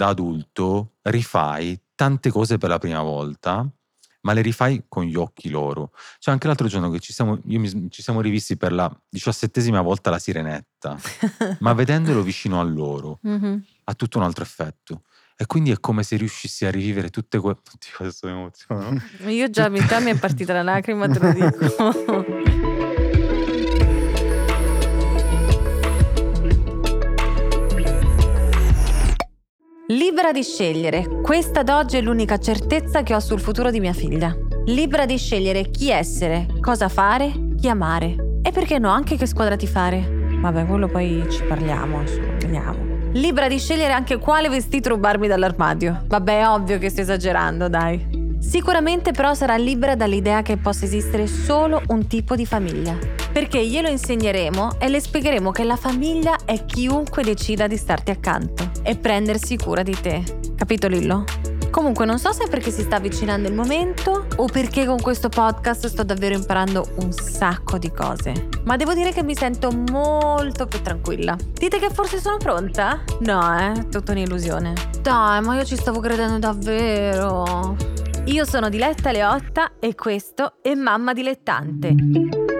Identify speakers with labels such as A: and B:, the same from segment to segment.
A: da adulto rifai tante cose per la prima volta, ma le rifai con gli occhi loro. Cioè anche l'altro giorno che ci siamo, io mi- ci siamo rivisti per la diciassettesima volta la sirenetta, ma vedendolo vicino a loro
B: Mhm.
A: ha tutto un altro effetto. E quindi è come se riuscissi a rivivere tutte quelle... Oddio, adesso mi emoziono.
B: Io già, già mi è partita la lacrima, te lo dico. Libera di scegliere. Questa ad oggi è l'unica certezza che ho sul futuro di mia figlia. Libera di scegliere chi essere, cosa fare, chi amare. E perché no, anche che squadra ti fare. Vabbè, quello poi ci parliamo, insomma, vediamo. Libera di scegliere anche quale vestito rubarmi dall'armadio. Vabbè, è ovvio che sto esagerando, dai. Sicuramente però sarà libera dall'idea che possa esistere solo un tipo di famiglia. Perché glielo insegneremo e le spiegheremo che la famiglia è chiunque decida di starti accanto e prendersi cura di te. Capito Lillo? Comunque non so se è perché si sta avvicinando il momento o perché con questo podcast sto davvero imparando un sacco di cose. Ma devo dire che mi sento molto più tranquilla. Dite che forse sono pronta? No, eh, tutta un'illusione. Dai, ma io ci stavo credendo davvero. Io sono Diletta Leotta e questo è Mamma Dilettante.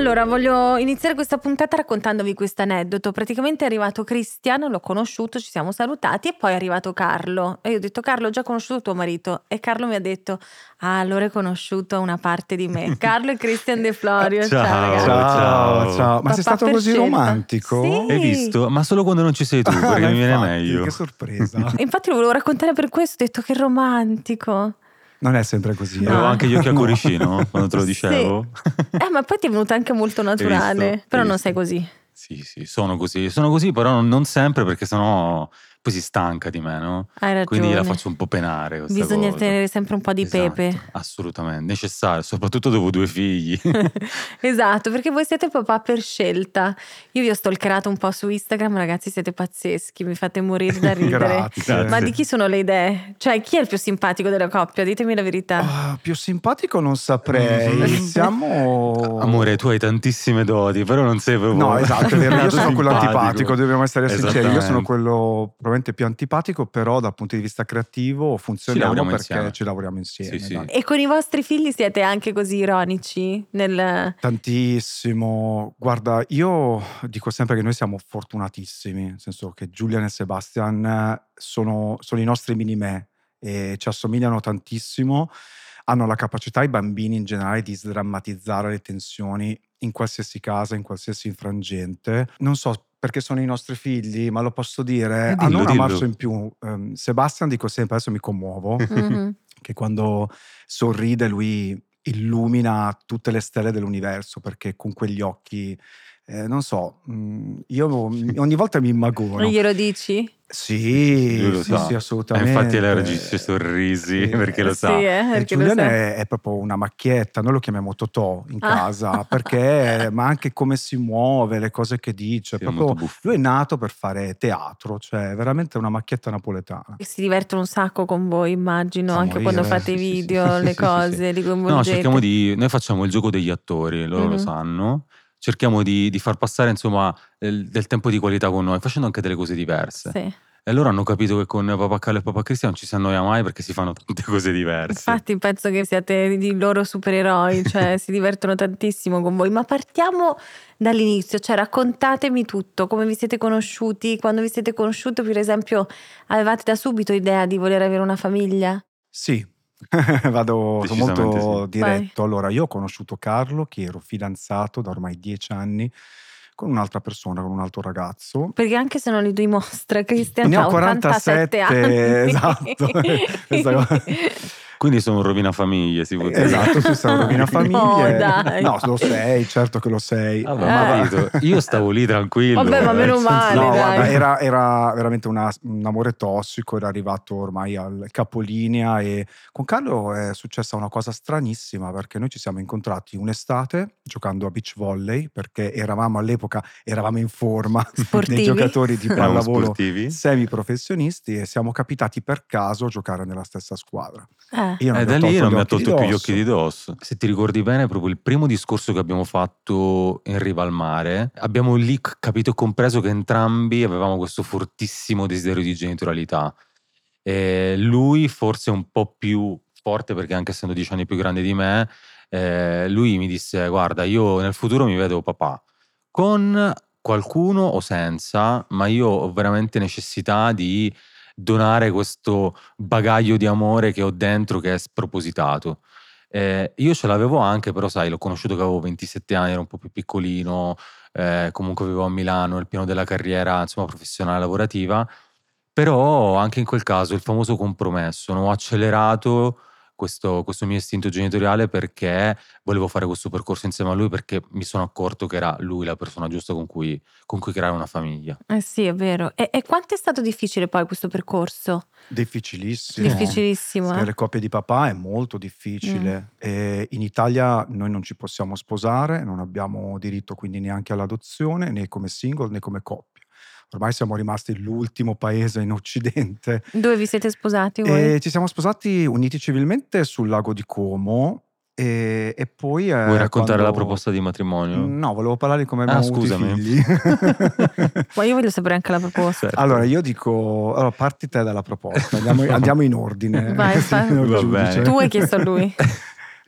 B: Allora, voglio iniziare questa puntata raccontandovi questo aneddoto. Praticamente è arrivato Cristiano, l'ho conosciuto, ci siamo salutati e poi è arrivato Carlo. E io ho detto, Carlo, ho già conosciuto tuo marito. E Carlo mi ha detto, ah, allora hai conosciuto una parte di me. Carlo e Cristian De Florio. Ciao,
A: Ciao.
B: ragazzi.
C: Ciao,
A: ciao.
C: ciao. Ma
B: Papà
C: sei stato così
B: scelta.
C: romantico?
B: Sì.
A: Hai visto? Ma solo quando non ci sei tu, perché mi viene
C: infatti,
A: meglio.
C: Che sorpresa.
B: Infatti lo volevo raccontare per questo, ho detto che romantico.
C: Non è sempre così.
B: No.
A: Avevo anche gli occhi a
C: No.
A: cuoricino quando te lo dicevo.
B: Eh, ma poi ti è venuto anche molto naturale.
A: visto?
B: Però non sei così.
A: Sì, sì, sono così. Sono così, però non, non sempre perché sennò poi si stanca di me, no?
B: Hai ragione.
A: Quindi la faccio un po' penare
B: Bisogna
A: cosa.
B: tenere sempre un po' di
A: Esatto,
B: pepe.
A: Assolutamente, necessario, soprattutto dopo due figli.
B: esatto, perché voi siete papà per scelta. Io vi ho stalkerato un po' su Instagram, ragazzi, siete pazzeschi, mi fate morire da ridere.
C: Grazie.
B: Ma di chi sono le idee? Cioè, chi è il più simpatico della coppia? Ditemi la verità.
C: Ah, più simpatico non saprei.
A: Mhm.
C: Siamo.
A: Amore, tu hai tantissime doti, però non sei proprio.
C: No, esatto. Io sono quello antipatico, dobbiamo essere sinceri. Io sono quello probabilmente più antipatico, però dal punto di vista creativo funzioniamo perché
A: insieme.
C: ci lavoriamo insieme.
A: Sì, sì.
B: E con i vostri figli siete anche così ironici? Nel...
C: Tantissimo. Guarda, io dico sempre che noi siamo fortunatissimi, nel senso che Julian e Sebastian eh, sono, sono i nostri mini me e ci assomigliano tantissimo. Hanno la capacità, i bambini in generale, di sdrammatizzare le tensioni in qualsiasi casa, in qualsiasi frangente. Non so perché sono i nostri figli, ma lo posso dire,
A: Eh, dillo,
C: hanno una
A: dillo.
C: marcia in più. Ehm, Sebastian, dico sempre, adesso mi commuovo, che quando sorride lui illumina tutte le stelle dell'universo perché con quegli occhi, eh, non so, mm, io ogni volta mi immagoro.
B: Glielo dici?
C: Sì,
A: Lui lo
C: sì,
A: sa.
C: sì,
A: Eh,
C: assolutamente.
A: infatti lei regista i sorrisi
C: Sì.
A: perché lo
B: sì,
A: sa.
B: eh,
C: E
B: perché lo
C: Julian è, è proprio una macchietta, noi lo chiamiamo Totò in
B: Ah.
C: casa, perché, ma anche come si muove, le cose che dice,
A: Sì, è
C: proprio, lui è nato per fare teatro, cioè veramente una macchietta napoletana.
B: Si divertono un sacco con voi, immagino,
C: Fa
B: anche quando
C: morire,
B: fate i
A: sì, sì,
B: video,
A: sì,
B: le
A: sì, sì,
B: cose, li
A: No, cerchiamo di. Noi facciamo il gioco degli attori, loro lo
B: Mhm.
A: sanno. Cerchiamo di, di far passare insomma del, del tempo di qualità con noi, facendo anche delle cose diverse.
B: Sì.
A: E loro hanno capito che con papà Carlo e papà Cristiano non ci si annoia mai perché si fanno tante cose diverse.
B: Infatti penso che siate di loro supereroi, cioè si divertono tantissimo con voi. Ma partiamo dall'inizio, cioè raccontatemi tutto, come vi siete conosciuti, quando vi siete conosciuti, per esempio, avevate da subito idea di voler avere una famiglia?
C: Sì, vado sono molto
A: sì.
C: diretto. Allora, io ho conosciuto Carlo, che ero fidanzato da ormai dieci anni, con un'altra persona, con un altro ragazzo.
B: Perché anche se non li dimostra, Cristian
C: Ne
B: ha
C: ho 47,
B: 87 anni.
C: esatto.
A: Quindi sono un rovina famiglie, si può dire.
C: Esatto, tu sei una rovina famiglie.
B: No, dai.
C: No, lo sei, certo che lo sei.
A: Vabbè,
B: Eh.
A: ma capito, io stavo lì tranquillo.
B: Vabbè, ma
A: eh,
B: meno
A: senso-
B: male,
C: No,
B: dai.
C: guarda, era, era veramente una- un amore tossico, era arrivato ormai al capolinea e con Carlo è successa una cosa stranissima perché noi ci siamo incontrati un'estate giocando a beach volley perché eravamo all'epoca, eravamo in forma
B: Sportivi.
C: dei giocatori di pallavolo
A: sportivi.
C: semi professionisti e siamo capitati per caso a giocare nella stessa squadra.
B: Eh, Eh.
C: Io non
A: E
C: mi
A: da lì non mi ha tolto più gli occhi di dosso. Se ti ricordi bene, proprio il primo discorso che abbiamo fatto in riva al mare, abbiamo lì capito e compreso che entrambi avevamo questo fortissimo desiderio di genitorialità. E lui forse un po' più forte perché anche essendo dieci anni più grande di me, eh, lui mi disse guarda io nel futuro mi vedo papà con qualcuno o senza, ma io ho veramente necessità di donare questo bagaglio di amore che ho dentro che è spropositato. Eh, io ce l'avevo anche, però sai, l'ho conosciuto che avevo 27 anni, ero un po' più piccolino, eh, comunque vivevo a Milano, nel pieno della carriera insomma, professionale lavorativa, però anche in quel caso il famoso compromesso, no? ho accelerato questo, questo mio istinto genitoriale perché volevo fare questo percorso insieme a lui perché mi sono accorto che era lui la persona giusta con cui, con cui creare una famiglia.
B: Eh sì, è vero. E, e quanto è stato difficile poi questo percorso?
C: Difficilissimo.
B: Difficilissimo,
C: Per
B: eh?
C: le coppie di papà è molto difficile. E in Italia noi non ci possiamo sposare, non abbiamo diritto quindi neanche all'adozione, né come single né come coppia. Ormai siamo rimasti l'ultimo paese in Occidente.
B: Dove vi siete sposati voi?
C: E ci siamo sposati uniti civilmente sul lago di Como. E, e poi. eh,
A: Vuoi raccontare la
C: quando-
A: proposta di matrimonio?
C: No, volevo parlare di come
A: Ah,
C: abbiamo avuto i
A: scusami.
C: figli.
B: Ma io voglio sapere anche la proposta.
A: Certo.
C: Allora, io dico, allora, parti te dalla proposta, andiamo, andiamo in ordine.
B: Vai, fa-
C: signor
A: Va
C: giudice.
A: bene.
B: Tu hai chiesto a lui.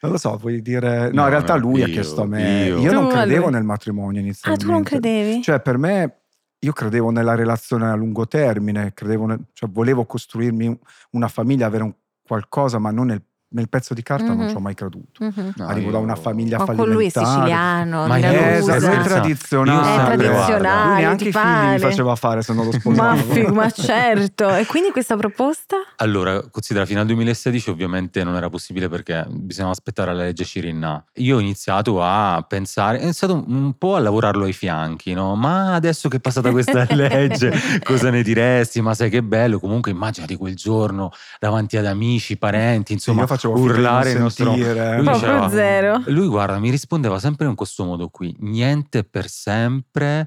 C: Non lo so, vuoi dire... No,
A: No,
C: in realtà lui ha
A: io-
C: chiesto a me.
A: io-
C: Io, non credevo nel matrimonio
B: Ah,
C: inizialmente.
B: tu non credevi?
C: Cioè, per me, io credevo nella relazione a lungo termine, credevo cioè, volevo costruirmi un- una famiglia, avere un qualcosa, ma non nel, nel pezzo di carta non
B: Mhm.
C: ci ho mai creduto.
B: Mhm.
A: No,
C: Arrivo
A: io-
C: da una famiglia
B: Ma con lui è
C: fallimentare.
B: siciliano,
A: Ma
B: Ragusa.
C: esatto, lui è
A: Io
C: tradizionale.
B: È tradizionale,
C: Lui neanche i figli li faceva fare se non lo
B: Ma,
C: sposavo.
B: fi- ma certo. E quindi questa proposta?
A: Allora, considera, fino al 2016 ovviamente non era possibile perché bisognava aspettare la legge Cirinna. Io ho iniziato a pensare, ho iniziato un- un po' a lavorarlo ai fianchi, no? Ma adesso che è passata questa legge, cosa ne diresti? Ma sai che bello, comunque immaginati quel giorno davanti ad amici, parenti, insomma,
C: io facevo
A: urlare
C: non
A: il nostro... Lui diceva-
B: zero.
A: Lui, guarda, mi rispondeva sempre in questo modo qui, niente per sempre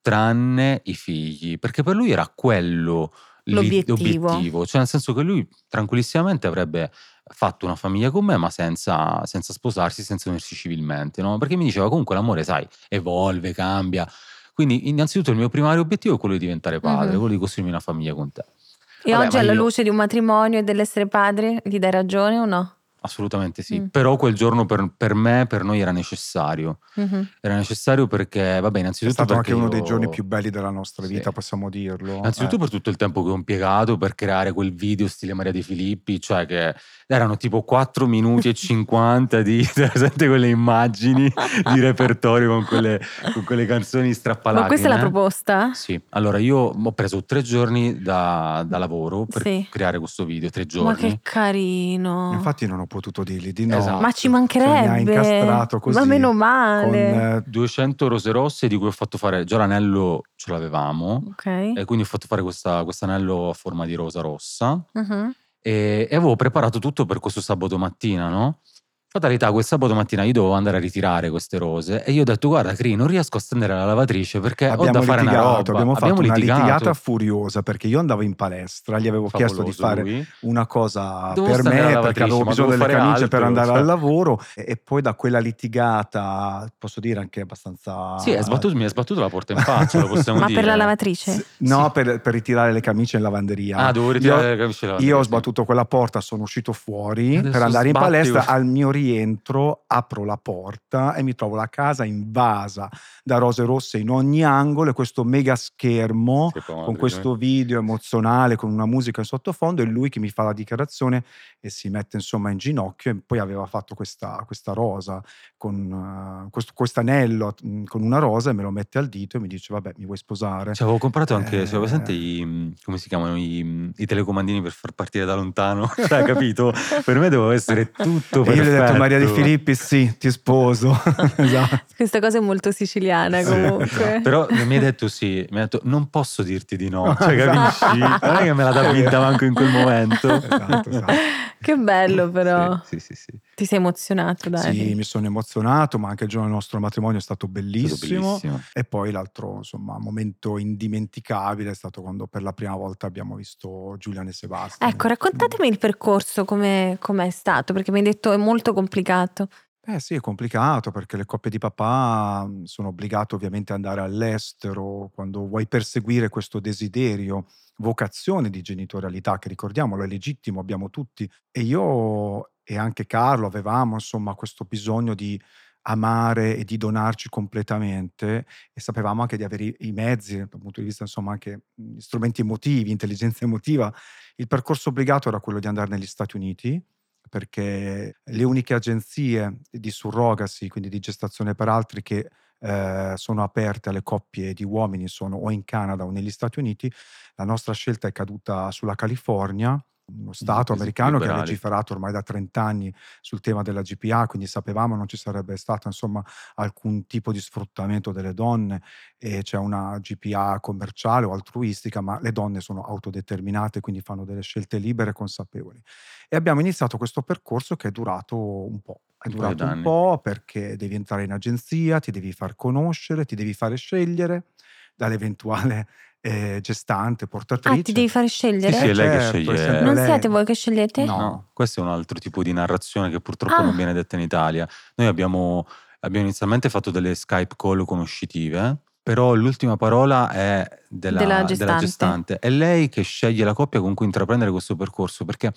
A: tranne i figli, perché per lui era quello
B: L'obiettivo.
A: l'obiettivo. cioè nel senso che lui tranquillissimamente avrebbe fatto una famiglia con me, ma senza, senza sposarsi, senza unirsi civilmente, no? Perché mi diceva comunque l'amore, sai, evolve, cambia. Quindi innanzitutto il mio primario obiettivo è quello di diventare padre,
B: Mhm.
A: quello di costruirmi una famiglia con te.
B: E
A: Vabbè,
B: oggi alla
A: io-
B: luce di un matrimonio e dell'essere padre gli dai ragione o no?
A: Assolutamente sì,
B: Mm.
A: però quel giorno per, per me, per noi era necessario.
B: Mhm.
A: Era necessario perché, vabbè,
C: È
A: innanzitutto
C: stato
A: perché
C: anche uno
A: io-
C: dei giorni più belli della nostra
A: Sì.
C: vita, possiamo dirlo.
A: Innanzitutto
C: Eh.
A: per tutto il tempo che ho impiegato per creare quel video stile Maria Di Filippi, cioè che erano tipo 4 minuti e 50 di presente quelle immagini di repertorio con quelle, con quelle canzoni strappalacrime.
B: Ma questa è la proposta?
A: Sì, allora io ho preso tre giorni da, da lavoro per
B: Sì.
A: creare questo video, tre
B: Ma
A: giorni.
B: che carino.
C: Infatti non ho potuto dirgli di no.
A: Esatto.
B: Ma ci
C: Cioè, mi ha
B: mancherebbe.
C: incastrato così,
B: Ma meno
C: Con,
B: male.
C: eh,
A: 200 rose rosse di cui ho fatto fare, già l'anello ce l'avevamo,
B: Ok.
A: e quindi ho fatto fare questa- questo anello a forma di rosa rossa.
B: Mhm.
A: e, e avevo preparato tutto per questo sabato mattina, no? Fatalità, quel sabato mattina io dovevo andare a ritirare queste rose e io ho detto guarda Cri, non riesco a stendere la lavatrice perché ho
C: abbiamo
A: da fare una
C: litigato,
A: roba.
C: abbiamo fatto una
A: litigato.
C: litigata furiosa perché io andavo in palestra, gli avevo chiesto di
A: Favoloso
C: fare
A: lui.
C: una cosa
A: Dovevo
C: per me perché avevo bisogno
A: dovevo
C: delle camicie per
A: altro,
C: andare
A: cioè.
C: al lavoro e, poi da quella litigata, posso dire anche abbastanza...
A: Sì, è sbattuto- mi ha sbattuto la porta in faccia, lo possiamo
B: Ma
A: dire.
B: per la lavatrice?
C: S- No,
A: Sì.
C: per, per ritirare le camicie in lavanderia.
A: Ah, dovevo ritirare
C: Io-
A: le camicie della
C: Io ho sbattuto quella porta, sono uscito fuori
A: Adesso
C: per andare in palestra. Al mio rientro apro la porta e mi trovo la casa invasa da rose rosse in ogni angolo e questo mega schermo
A: Che poi,
C: con questo video emozionale, con una musica in sottofondo e lui che mi fa la dichiarazione e si mette insomma in ginocchio e poi aveva fatto questa, questa rosa con uh, questo anello mm, con una rosa e me lo mette al dito e mi dice vabbè mi vuoi sposare?
A: Cioè, avevo comprato anche,
C: Eh.
A: cioè, presente i, come si chiamano, i, i telecomandini per far partire da lontano? Cioè, capito? Per me doveva essere tutto
C: e
A: perfetto.
C: io gli ho detto Maria Di Filippi sì ti sposo esatto.
B: Questa cosa è molto siciliana
A: Sì.
B: comunque.
A: Però mi hai detto sì, mi ha detto non posso dirti di no, cioè
C: Esatto.
A: capisci? Non è che me la dà vinta manco in quel momento.
C: Esatto, esatto.
B: Che bello però.
A: Sì, sì, sì.
B: Ti sei emozionato, dai.
C: Sì, mi sono emozionato, ma anche il giorno del nostro matrimonio è stato
A: È stato
C: bellissimo.
A: bellissimo.
C: E poi l'altro, insomma, momento indimenticabile è stato quando per la prima volta abbiamo visto Giulian e Sebastian.
B: Ecco, raccontatemi il percorso, come è stato, perché mi hai detto è molto complicato.
C: Eh sì, è complicato perché le coppie di papà mh, sono obbligate ovviamente ad andare all'estero quando vuoi perseguire questo desiderio, vocazione di genitorialità, che ricordiamolo è legittimo, abbiamo tutti. E io e anche Carlo avevamo insomma questo bisogno di amare e di donarci completamente e sapevamo anche di avere i, mezzi dal punto di vista insomma anche mh, strumenti emotivi, intelligenza emotiva. Il percorso obbligato era quello di andare negli Stati Uniti perché le uniche agenzie di surrogacy, quindi di gestazione per altri, che eh, sono aperte alle coppie di uomini sono o in Canada o negli Stati Uniti. La nostra scelta è caduta sulla California, uno Stato americano che ha
A: liberali.
C: legiferato ormai da 30 anni sul tema della GPA, quindi sapevamo non ci sarebbe stato insomma alcun tipo di sfruttamento delle donne e c'è una GPA commerciale o altruistica, ma le donne sono autodeterminate, quindi fanno delle scelte libere e consapevoli. E abbiamo iniziato questo percorso che è durato un po'. È durato un po' perché devi entrare in agenzia, ti devi far conoscere, ti devi fare scegliere dall'eventuale eh, gestante,
B: Ah, ti
C: portatrice.
B: devi fare
A: Sì, sì,
B: scegliere?
A: è lei che
C: certo, è
A: sceglie.
B: Non
C: lei.
B: siete voi che scegliete?
C: No.
A: No, questo è un altro tipo di narrazione che purtroppo
B: Ah.
A: non viene detta in Italia. Noi abbiamo, abbiamo inizialmente fatto delle Skype call conoscitive, però l'ultima parola è della,
B: Della
A: della
B: gestante.
A: gestante. È lei che sceglie la coppia con cui intraprendere questo percorso, perché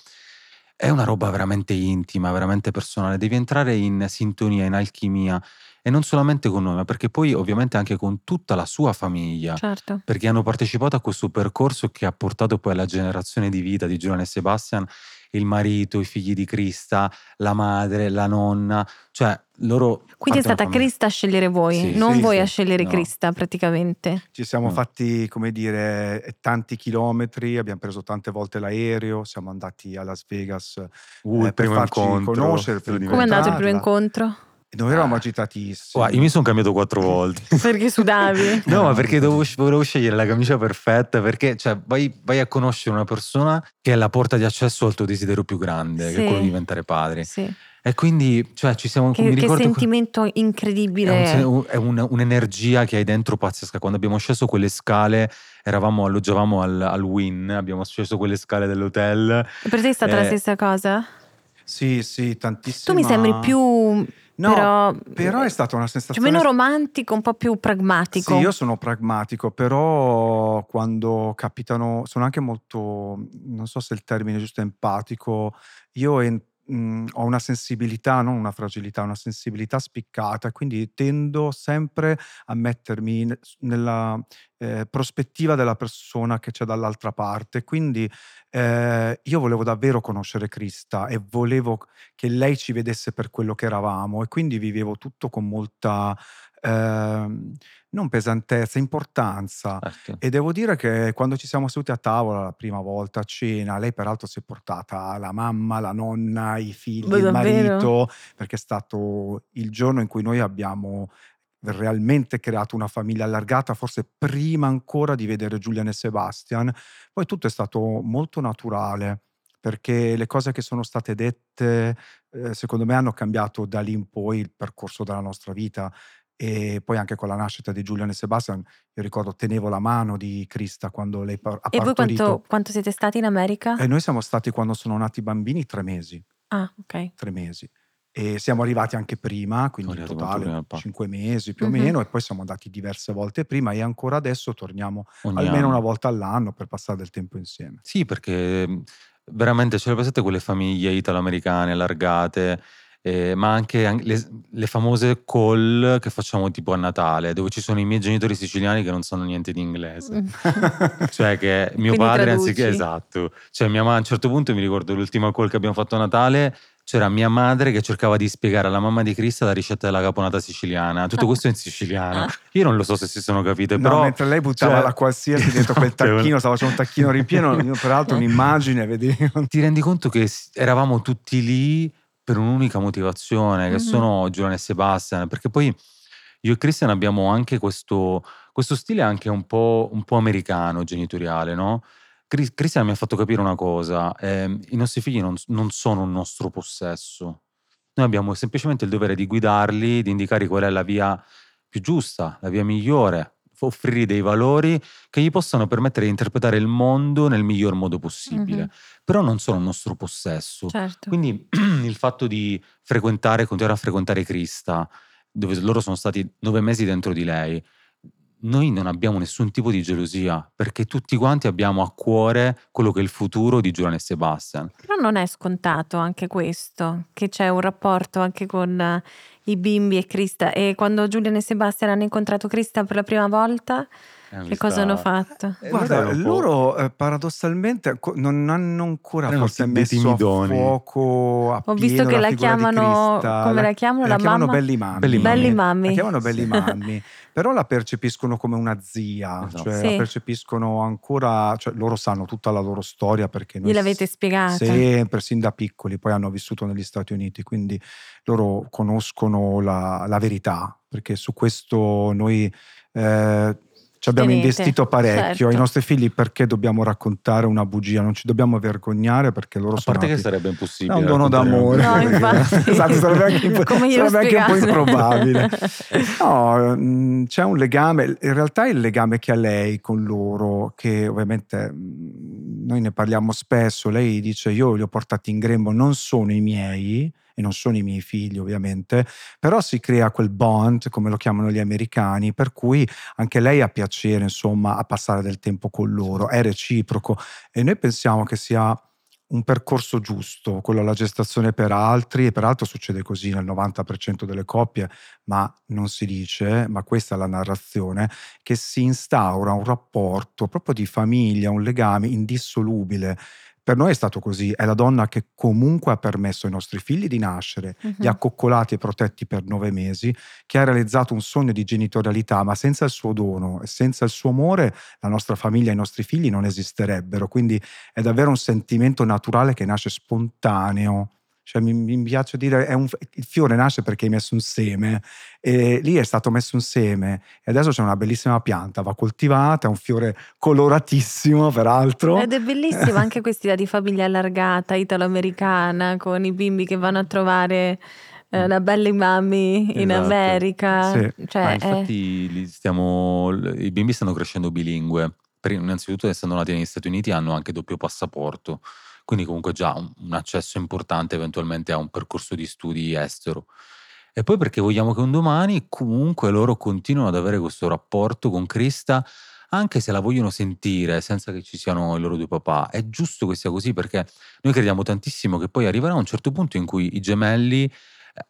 A: è una roba veramente intima, veramente personale. Devi entrare in sintonia, in alchimia, e non solamente con noi, ma perché poi ovviamente anche con tutta la sua famiglia
B: Certo.
A: perché hanno partecipato a questo percorso che ha portato poi alla generazione di vita di Giovanni e Sebastian, il marito, i figli di Crista, la madre, la nonna, cioè loro...
B: Quindi è stata. Crista a scegliere voi,
A: Sì,
B: non
C: sì,
B: voi
C: sì.
B: a scegliere
A: No.
B: Crista praticamente.
C: Ci siamo
A: Mm.
C: fatti, come dire, tanti chilometri, abbiamo preso tante volte l'aereo, siamo andati a Las Vegas
A: Uh,
C: eh, per
A: primo
C: farci
A: incontro.
C: conoscere, per
B: Come è andato il primo incontro?
C: E noi eravamo
A: Ah.
C: agitatissimi.
A: Guarda, io mi sono cambiato quattro volte.
B: Perché sudavi?
A: No, ma perché dovevo, volevo scegliere la camicia perfetta, perché cioè, vai, vai a conoscere una persona che è la porta di accesso al tuo desiderio più grande, che
B: Sì.
A: è quello di diventare padri.
B: Sì.
A: E quindi, cioè, ci siamo...
B: Che,
A: mi
B: che
A: ricordo...
B: sentimento
A: È,
B: incredibile.
A: un- è un- un'energia che hai dentro pazzesca. Quando abbiamo sceso quelle scale, eravamo, alloggiavamo al, al Win, abbiamo sceso quelle scale dell'hotel.
B: E per te è stata la
A: Eh,
B: stessa cosa?
C: Sì, sì,
B: Tu
C: tantissima.
B: mi sembri più...
C: No,
B: però,
C: però è stata una
B: cioè,
C: sensazione...
B: meno romantico, un po' più pragmatico.
C: Sì, io sono pragmatico, però quando capitano, sono anche molto, non so se il termine è giusto, empatico. Io en- mh, ho una sensibilità, non una fragilità, una sensibilità spiccata, quindi tendo sempre a mettermi ne- nella eh, prospettiva della persona che c'è dall'altra parte. Quindi eh, io volevo davvero conoscere Crista e volevo che lei ci vedesse per quello che eravamo e quindi vivevo tutto con molta ehm, non pesantezza, importanza.
A: Certo.
C: E devo dire che quando ci siamo seduti a tavola la prima volta a cena, lei peraltro si è portata la mamma, la nonna, i figli,
B: Beh,
C: il
B: davvero?
C: marito, perché è stato il giorno in cui noi abbiamo realmente creato una famiglia allargata, forse prima ancora di vedere Giulian e Sebastian. Poi tutto è stato molto naturale, perché le cose che sono state dette, eh, secondo me, hanno cambiato da lì in poi il percorso della nostra vita. E poi anche con la nascita di Giulian e Sebastian, io ricordo tenevo la mano di Crista quando lei par- ha
B: E voi
C: partorito.
B: quanto, quanto siete stati in America?
C: E noi siamo stati quando sono nati i bambini tre mesi,
B: Ah, ok.
C: tre mesi. E siamo arrivati anche prima, quindi in totale cinque mesi più o
B: Mhm.
C: meno, e poi siamo andati diverse volte prima e ancora adesso torniamo
A: Ogni
C: almeno una
A: anno.
C: volta all'anno per passare del tempo insieme.
A: Sì, perché veramente ce le presente quelle famiglie italo-americane allargate, eh, ma anche an- le, le famose call che facciamo tipo a Natale, dove ci sono i miei genitori siciliani che non sanno niente di inglese. Cioè che mio
B: Quindi
A: padre anziché
B: traduci.
A: esatto, cioè mia mamma a un certo punto mi ricordo l'ultima call che abbiamo fatto a Natale, c'era mia madre che cercava di spiegare alla mamma di Crista la ricetta della caponata siciliana, tutto questo in siciliano. Io non lo so se si sono capite,
C: No,
A: però
C: mentre lei buttava
A: cioè-
C: la qualsiasi dentro quel
A: Esatto,
C: tacchino, stava facendo un tacchino ripieno, io peraltro un'immagine, vedevo.
A: ti rendi conto che eravamo tutti lì per un'unica motivazione, che
B: Mhm.
A: sono Giovanni e Sebastian, perché poi io e Christian abbiamo anche questo, questo stile anche un po', un po' americano, genitoriale, no? Chris- Christian mi ha fatto capire una cosa, ehm, i nostri figli non, non sono un nostro possesso. Noi abbiamo semplicemente il dovere di guidarli, di indicare qual è la via più giusta, la via migliore, offrirgli dei valori che gli possano permettere di interpretare il mondo nel miglior modo possibile.
B: Mhm.
A: Però non sono nostro possesso.
B: Certo.
A: Quindi il fatto di frequentare, continuare a frequentare Crista, dove loro sono stati nove mesi dentro di lei, noi non abbiamo nessun tipo di gelosia, perché tutti quanti abbiamo a cuore quello che è il futuro di Giuliano e Sebastian.
B: Però non è scontato anche questo, che c'è un rapporto anche con i bimbi e Krista. E quando Giuliano e Sebastian hanno incontrato Krista per la prima volta,
A: Eh,
B: che cosa hanno fatto?
A: Eh,
C: Guarda, loro eh, paradossalmente non hanno ancora
A: Erano
C: forse messo a fuoco a
B: Ho visto che la
C: di
B: chiamano-
C: Crista.
B: come la chiamano, la
C: chiamano
B: mamma?
C: Belli Mammi.
A: Belli
B: mammi.
C: La chiamano Belli Mammi, però la percepiscono come una zia,
A: Esatto.
C: cioè
B: Sì.
C: la percepiscono ancora, cioè loro sanno tutta la loro storia perché noi
B: Gliel'avete spiegata?
C: sempre, sin da piccoli, poi hanno vissuto negli Stati Uniti, quindi loro conoscono la, la verità, perché su questo noi eh, ci abbiamo
B: Tenete,
C: investito parecchio.
B: certo.
C: Ai nostri figli perché dobbiamo raccontare una bugia? Non ci dobbiamo vergognare perché loro
A: A
C: sono
A: parte che
C: nati-
A: sarebbe
C: è
A: impossibile.
C: un dono d'amore.
B: No, infatti.
C: esatto, sarebbe anche, sarebbe anche un po' improbabile. No, mh, c'è un legame, in realtà il legame che ha lei con loro, che ovviamente mh, noi ne parliamo spesso, lei dice io li ho portati in grembo, non sono i miei e non sono i miei figli ovviamente, però si crea quel bond, come lo chiamano gli americani, per cui anche lei ha piacere insomma a passare del tempo con loro, è reciproco e noi pensiamo che sia un percorso giusto, quello alla gestazione per altri, e peraltro succede così nel 90% delle coppie, ma non si dice, ma questa è la narrazione, che si instaura un rapporto proprio di famiglia, un legame indissolubile. Per noi è stato così, è la donna che comunque ha permesso ai nostri figli di nascere,
B: Mhm.
C: li ha coccolati e protetti per nove mesi, che ha realizzato un sogno di genitorialità, ma senza il suo dono e senza il suo amore la nostra famiglia e i nostri figli non esisterebbero. Quindi è davvero un sentimento naturale che nasce spontaneo. Cioè, mi, mi piace dire, è un, il fiore nasce perché hai messo un seme e lì è stato messo un seme e adesso c'è una bellissima pianta, va coltivata, è un fiore coloratissimo peraltro.
B: Ed è bellissima anche questa idea di famiglia allargata, italo-americana, con i bimbi che vanno a trovare eh, la belle mammi in
A: Esatto.
B: America.
C: Sì.
B: Cioè,
A: Ma
B: è-
A: infatti li stiamo, i bimbi stanno crescendo bilingue. Per- innanzitutto, essendo nati negli Stati Uniti, hanno anche doppio passaporto, quindi comunque già un, un accesso importante eventualmente a un percorso di studi estero. E poi perché vogliamo che un domani comunque loro continuino ad avere questo rapporto con Krista, anche se la vogliono sentire senza che ci siano i loro due papà. È giusto che sia così perché noi crediamo tantissimo che poi arriverà un certo punto in cui i gemelli eh,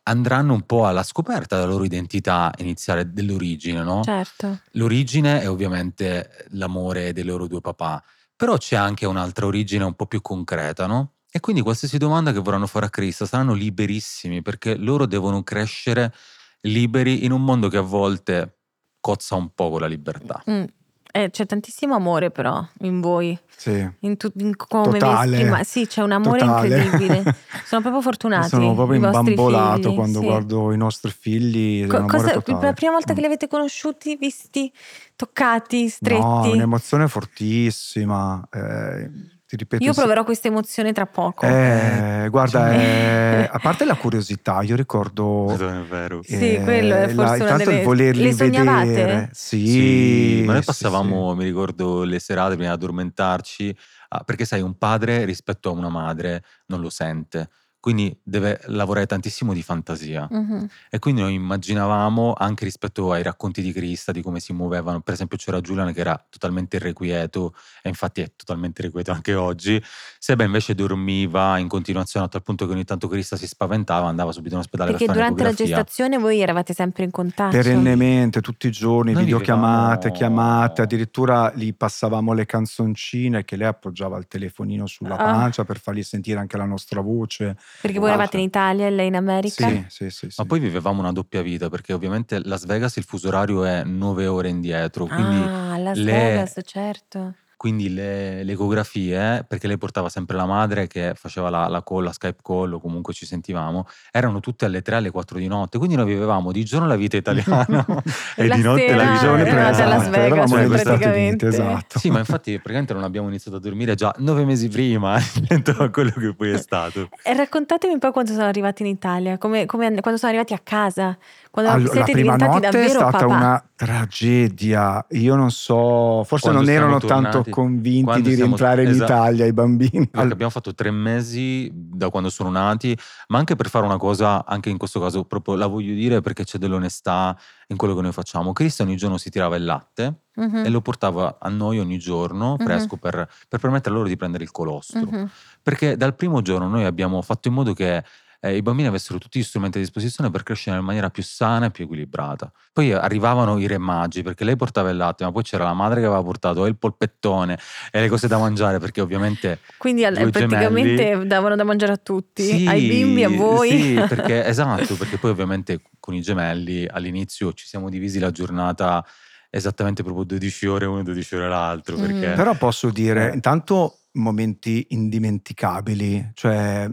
A: andranno un po' alla scoperta della loro identità iniziale dell'origine, no?
B: certo.
A: L'origine è ovviamente l'amore dei loro due papà, però c'è anche un'altra origine un po' più concreta, no? E quindi qualsiasi domanda che vorranno fare a Cristo saranno liberissimi perché loro devono crescere liberi in un mondo che a volte cozza un po' con la libertà.
B: Mm. Eh, c'è tantissimo amore però in voi,
C: Sì.
B: in, tu- in come vi
C: Totale.
B: esprima- Sì, c'è un amore
C: Totale.
B: incredibile. Sono proprio fortunati.
C: Sono proprio
B: i vostri
C: imbambolato
B: figli,
C: quando
B: sì.
C: guardo i nostri figli.
B: Co- cosa- la prima volta che
C: Mm.
B: li avete conosciuti, visti, toccati, stretti?
C: No, un'emozione fortissima. eh, ti ripeto,
B: Io
C: se-
B: proverò questa emozione tra poco.
C: Eh, guarda,
B: Cioè-
C: eh, a parte la curiosità, io ricordo.
A: È vero.
B: Sì, quello è forse una
C: intanto
B: delle-
C: il volerli
B: Le sognavate?
C: vedere. Sì,
A: Sì, ma noi
C: sì,
A: passavamo, mi ricordo, le serate prima di addormentarci, ah, perché sai, un padre rispetto a una madre non lo sente, quindi deve lavorare tantissimo di fantasia.
B: Mhm.
A: E quindi noi immaginavamo, anche rispetto ai racconti di Crista, di come si muovevano, per esempio c'era Giuliano che era totalmente irrequieto, e infatti è totalmente irrequieto anche oggi, Seba invece dormiva in continuazione a tal punto che ogni tanto Crista si spaventava, andava subito in ospedale
B: Perché
A: per
B: durante la gestazione voi eravate sempre in contatto.
C: Perennemente, tutti i giorni,
A: Noi
C: videochiamate,
A: vivevamo-
C: chiamate, addirittura gli passavamo le canzoncine che lei appoggiava il telefonino sulla
B: Ah.
C: pancia per fargli sentire anche la nostra voce.
B: Perché voi eravate in Italia e lei in America?
C: Sì, sì, sì. sì.
A: Ma poi vivevamo una doppia vita perché ovviamente Las Vegas il fuso orario è nove ore indietro, quindi
B: ah, Las
A: le-
B: Vegas, certo.
A: Quindi le, le ecografie, perché lei portava sempre la madre che faceva la, la call, la Skype call o comunque ci sentivamo, erano tutte alle 3, alle 4 di notte, quindi noi vivevamo di giorno la vita italiana e
B: La
A: di notte
B: sera
A: la visione
B: eravate a Las
C: Esatto,
B: Vegas,
C: eravamo negli Stati
B: praticamente.
C: Esatto.
A: Sì, ma infatti praticamente non abbiamo iniziato a dormire già nove mesi prima rispetto a quello che poi è stato.
B: E raccontatemi un po' quando sono arrivati in Italia, come, come- quando sono arrivati a casa, quando
C: Allora, la
B: siete
C: prima notte è stata
B: papà.
C: una tragedia. Io non so, forse
A: Quando
C: non
A: siamo
C: erano
A: tornati-
C: tanto convinti di
A: siamo-
C: rientrare in
A: esatto.
C: Italia i bambini.
A: Perché abbiamo fatto tre mesi da quando sono nati, ma anche per fare una cosa, anche in questo caso proprio la voglio dire perché c'è dell'onestà in quello che noi facciamo. Cristian ogni giorno si tirava il latte
B: Mhm,
A: e lo portava a noi ogni giorno fresco per, per permettere loro di prendere il colostro.
B: mhm.
A: Perché dal primo giorno noi abbiamo fatto in modo che eh, i bambini avessero tutti gli strumenti a disposizione per crescere in maniera più sana e più equilibrata. Poi arrivavano i re magi perché lei portava il latte, ma poi c'era la madre che aveva portato il polpettone e le cose da mangiare perché ovviamente
B: Quindi al-
A: Due
B: praticamente
A: gemelli.
B: davano da mangiare a tutti,
A: Sì,
B: ai bimbi, a voi.
A: Sì, perché, esatto, perché poi ovviamente con i gemelli all'inizio ci siamo divisi la giornata esattamente proprio 12 ore uno e 12 ore l'altro.
B: Mm.
A: Perché,
C: Però posso dire,
A: Eh.
C: intanto momenti indimenticabili, cioè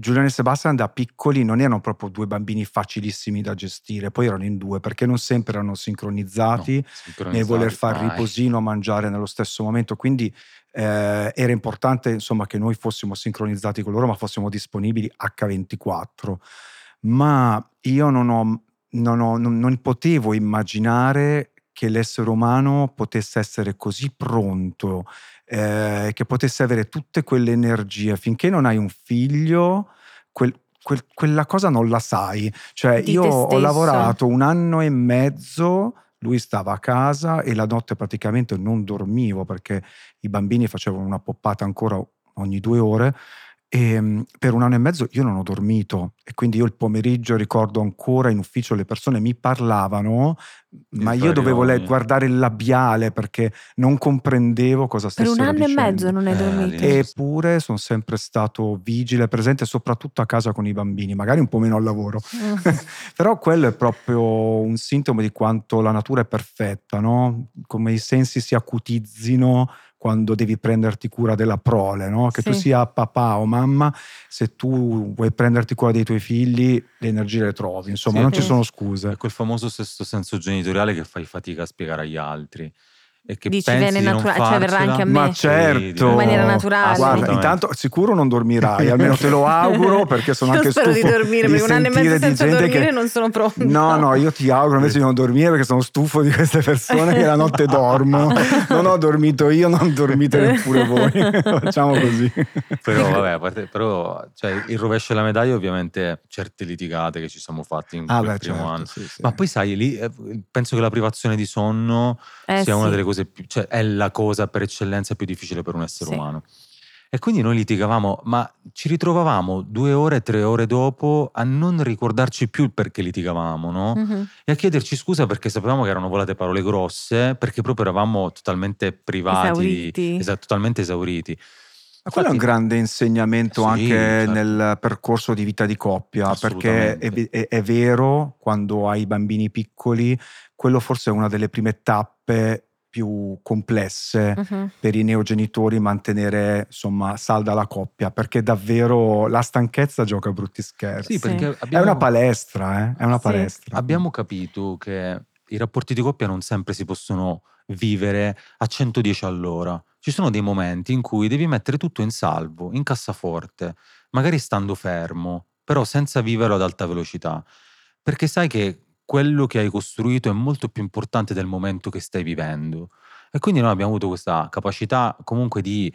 C: Giuliano e Sebastian da piccoli non erano proprio due bambini facilissimi da gestire, poi erano in due perché non sempre erano
A: no,
C: sincronizzati
A: sincronizzati,
C: nel voler fare riposino o mangiare nello stesso momento, quindi eh, era importante insomma che noi fossimo sincronizzati con loro ma fossimo disponibili H24, ma io non, ho, non, ho- non- non potevo immaginare che l'essere umano potesse essere così pronto, eh, che potesse avere tutte quelle energie finché non hai un figlio. quel- quel- quella cosa non la sai. Cioè,
B: Di
C: io ho lavorato un anno e mezzo, lui stava a casa e la notte praticamente non dormivo perché i bambini facevano una poppata ancora ogni due ore. E mm, per un anno e mezzo io non ho dormito e quindi io il pomeriggio ricordo ancora in ufficio le persone mi parlavano, ma io dovevo le- guardare il labiale perché non comprendevo cosa
B: Per
C: stessero
B: un anno e
C: dicendo.
B: mezzo non hai
A: Eh,
B: dormito.
A: all'inizio.
C: Eppure sono sempre stato vigile, presente soprattutto a casa con i bambini, magari un po' meno al lavoro.
B: Mm.
C: Però quello è proprio un sintomo di quanto la natura è perfetta, no? Come i sensi si acutizzino quando devi prenderti cura della prole, no? Che tu
B: Sì.
C: sia papà o mamma, se tu vuoi prenderti cura dei tuoi figli, le energie le trovi, insomma,
A: Sì.
C: non ci sono
A: È
C: scuse.
A: quel famoso sesto senso genitoriale che fai fatica a spiegare agli altri. E che
B: Dici,
A: pensi
B: viene
A: di non
B: natura- cioè, verrà anche a me.
C: Ma certo,
B: In maniera naturale.
C: Guarda,
A: Assolutamente.
C: intanto sicuro non dormirai, almeno te lo auguro perché sono
B: Io
C: anche
B: spero
C: stufo
B: di dormire, perché un anno e
C: sentire
B: mezzo
C: di
B: senza
C: gente
B: dormire
C: che-
B: non sono pronta.
C: No, no, io ti auguro invece di non dormire perché sono stufo di queste persone che la notte dormono. Non ho dormito io, non dormite neppure voi. Facciamo così.
A: Però vabbè, parte- però cioè, il rovescio della medaglia ovviamente certe litigate che ci siamo fatti in
C: Ah,
A: quel
C: beh,
A: primo
C: certo,
A: anno.
C: sì, sì.
A: Ma poi sai, lì eh, penso che la privazione di sonno
B: Eh,
A: sia una
B: sì.
A: delle cose più, cioè è la cosa per eccellenza più difficile per un essere
B: Sì.
A: umano. E quindi noi litigavamo, ma ci ritrovavamo due ore, tre ore dopo a non ricordarci più il perché litigavamo, no?
B: Mhm.
A: E a chiederci scusa perché sapevamo che erano volate parole grosse, perché proprio eravamo totalmente privati,
B: Esauriti.
A: esatto, totalmente esauriti.
C: Ma quello è un grande insegnamento
A: Sì,
C: anche
A: certo.
C: nel percorso di vita di coppia, perché è, è- è vero, quando hai bambini piccoli, quello forse è una delle prime tappe più complesse
B: Mhm.
C: per i neogenitori mantenere insomma salda la coppia, perché davvero la stanchezza gioca brutti scherzi.
A: Sì,
B: Sì.
A: perché
C: È
A: abbiamo,
C: una palestra, eh? È una
B: Sì.
C: palestra.
A: abbiamo capito che i rapporti di coppia non sempre si possono vivere a 110 all'ora. Ci sono dei momenti in cui devi mettere tutto in salvo, in cassaforte, magari stando fermo, però senza viverlo ad alta velocità, perché sai che quello che hai costruito è molto più importante del momento che stai vivendo. E quindi noi abbiamo avuto questa capacità comunque di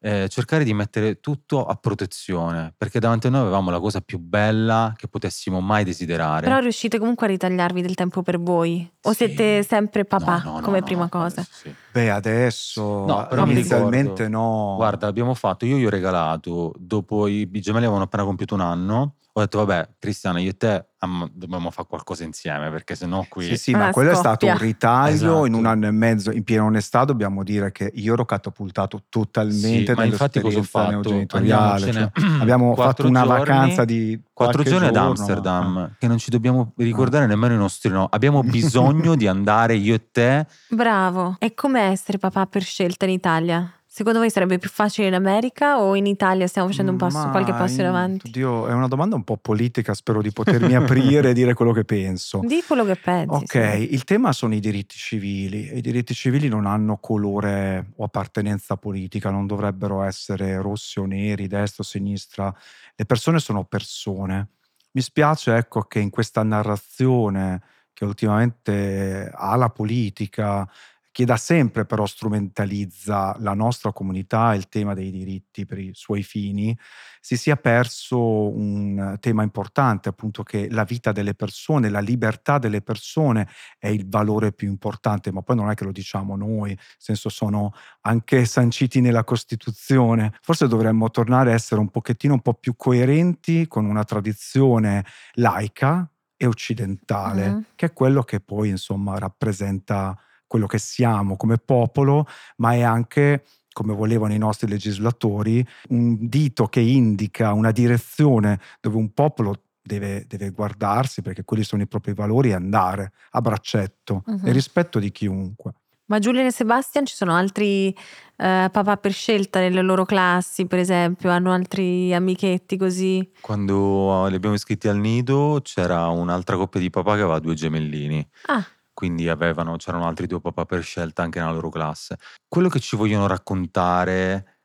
A: eh, cercare di mettere tutto a protezione, perché davanti a noi avevamo la cosa più bella che potessimo mai desiderare.
B: Però riuscite comunque a ritagliarvi del tempo per voi? O
A: Sì.
B: siete sempre papà
A: No, no,
B: come
A: no,
B: prima
A: no,
B: cosa?
A: adesso sì.
C: Beh, adesso
A: No, però
C: inizialmente
A: ricordo-
C: no.
A: Guarda, abbiamo fatto, io gli ho regalato, dopo i, i gemelli avevano appena compiuto un anno, ho detto vabbè Cristiana io e te am- dobbiamo fare qualcosa insieme perché sennò qui...
C: Sì, sì, ma quello è stato un
B: scoppia.
C: ritaglio
A: Esatto.
C: in un anno e mezzo. In piena onestà dobbiamo dire che io ero catapultato
A: Sì,
C: totalmente
A: ma infatti cosa ho fatto?
C: cioè, abbiamo fatto una
A: giorni-
C: vacanza di
A: Quattro giorni ad
C: giorno,
A: Amsterdam,
C: ma-
A: che non ci dobbiamo ricordare nemmeno i nostri no. Abbiamo bisogno di andare io e te.
B: Bravo. E com'è essere papà per scelta in Italia? Secondo voi sarebbe più facile in America o in Italia stiamo facendo un passo,
C: Ma
B: qualche passo in avanti?
C: Oddio, è una domanda un po' politica, spero di potermi aprire e dire quello che penso.
B: Di quello che pensi.
C: Ok,
B: sì.
C: il tema sono i diritti civili i diritti civili non hanno colore o appartenenza politica, non dovrebbero essere rossi o neri, destra o sinistra. Le persone sono persone. Mi spiace ecco che in questa narrazione che ultimamente ha la politica, che da sempre però strumentalizza la nostra comunità e il tema dei diritti per i suoi fini, si sia perso un tema importante, appunto che la vita delle persone, la libertà delle persone è il valore più importante, ma poi non è che lo diciamo noi, nel senso sono anche sanciti nella Costituzione. Forse dovremmo tornare a essere un pochettino un po' più coerenti con una tradizione laica e occidentale,
B: Mhm.
C: che è quello che poi insomma rappresenta quello che siamo come popolo, ma è anche come volevano i nostri legislatori, un dito che indica una direzione dove un popolo deve, deve guardarsi, perché quelli sono i propri valori, e andare a braccetto,
B: Mhm.
C: nel rispetto di chiunque.
B: Ma Giulia e Sebastian ci sono altri eh, papà per scelta nelle loro classi, per esempio? Hanno altri amichetti così?
A: Quando li abbiamo iscritti al nido c'era un'altra coppia di papà che aveva due gemellini.
B: Ah,
A: quindi avevano, c'erano altri due papà per scelta anche nella loro classe. Quello che ci vogliono raccontare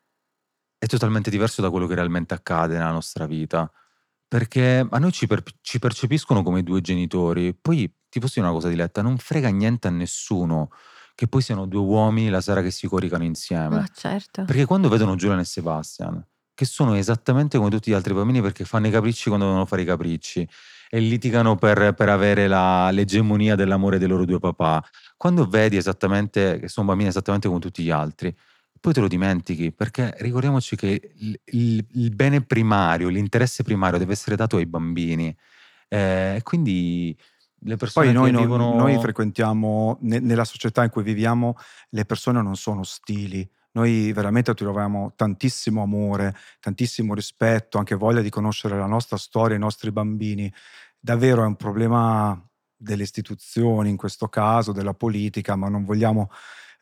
A: è totalmente diverso da quello che realmente accade nella nostra vita. Perché a noi ci, per- ci percepiscono come due genitori. Poi ti posso dire una cosa, Diletta, non frega niente a nessuno che poi siano due uomini la sera che si coricano insieme.
B: ma certo.
A: Perché quando vedono Giuliano e Sebastian, che sono esattamente come tutti gli altri bambini perché fanno i capricci quando devono fare i capricci e litigano per, per avere la- l'egemonia dell'amore dei loro due papà, quando vedi esattamente che sono bambini esattamente come tutti gli altri, poi te lo dimentichi perché ricordiamoci che il, il- il bene primario, l'interesse primario deve essere dato ai bambini. Eh, E quindi le persone
C: Poi noi,
A: che
C: non-
A: vivono...
C: noi frequentiamo, ne- nella società in cui viviamo, le persone non sono ostili. Noi veramente troviamo tantissimo amore, tantissimo rispetto, anche voglia di conoscere la nostra storia, i nostri bambini. Davvero è un problema delle istituzioni, in questo caso, della politica, ma non vogliamo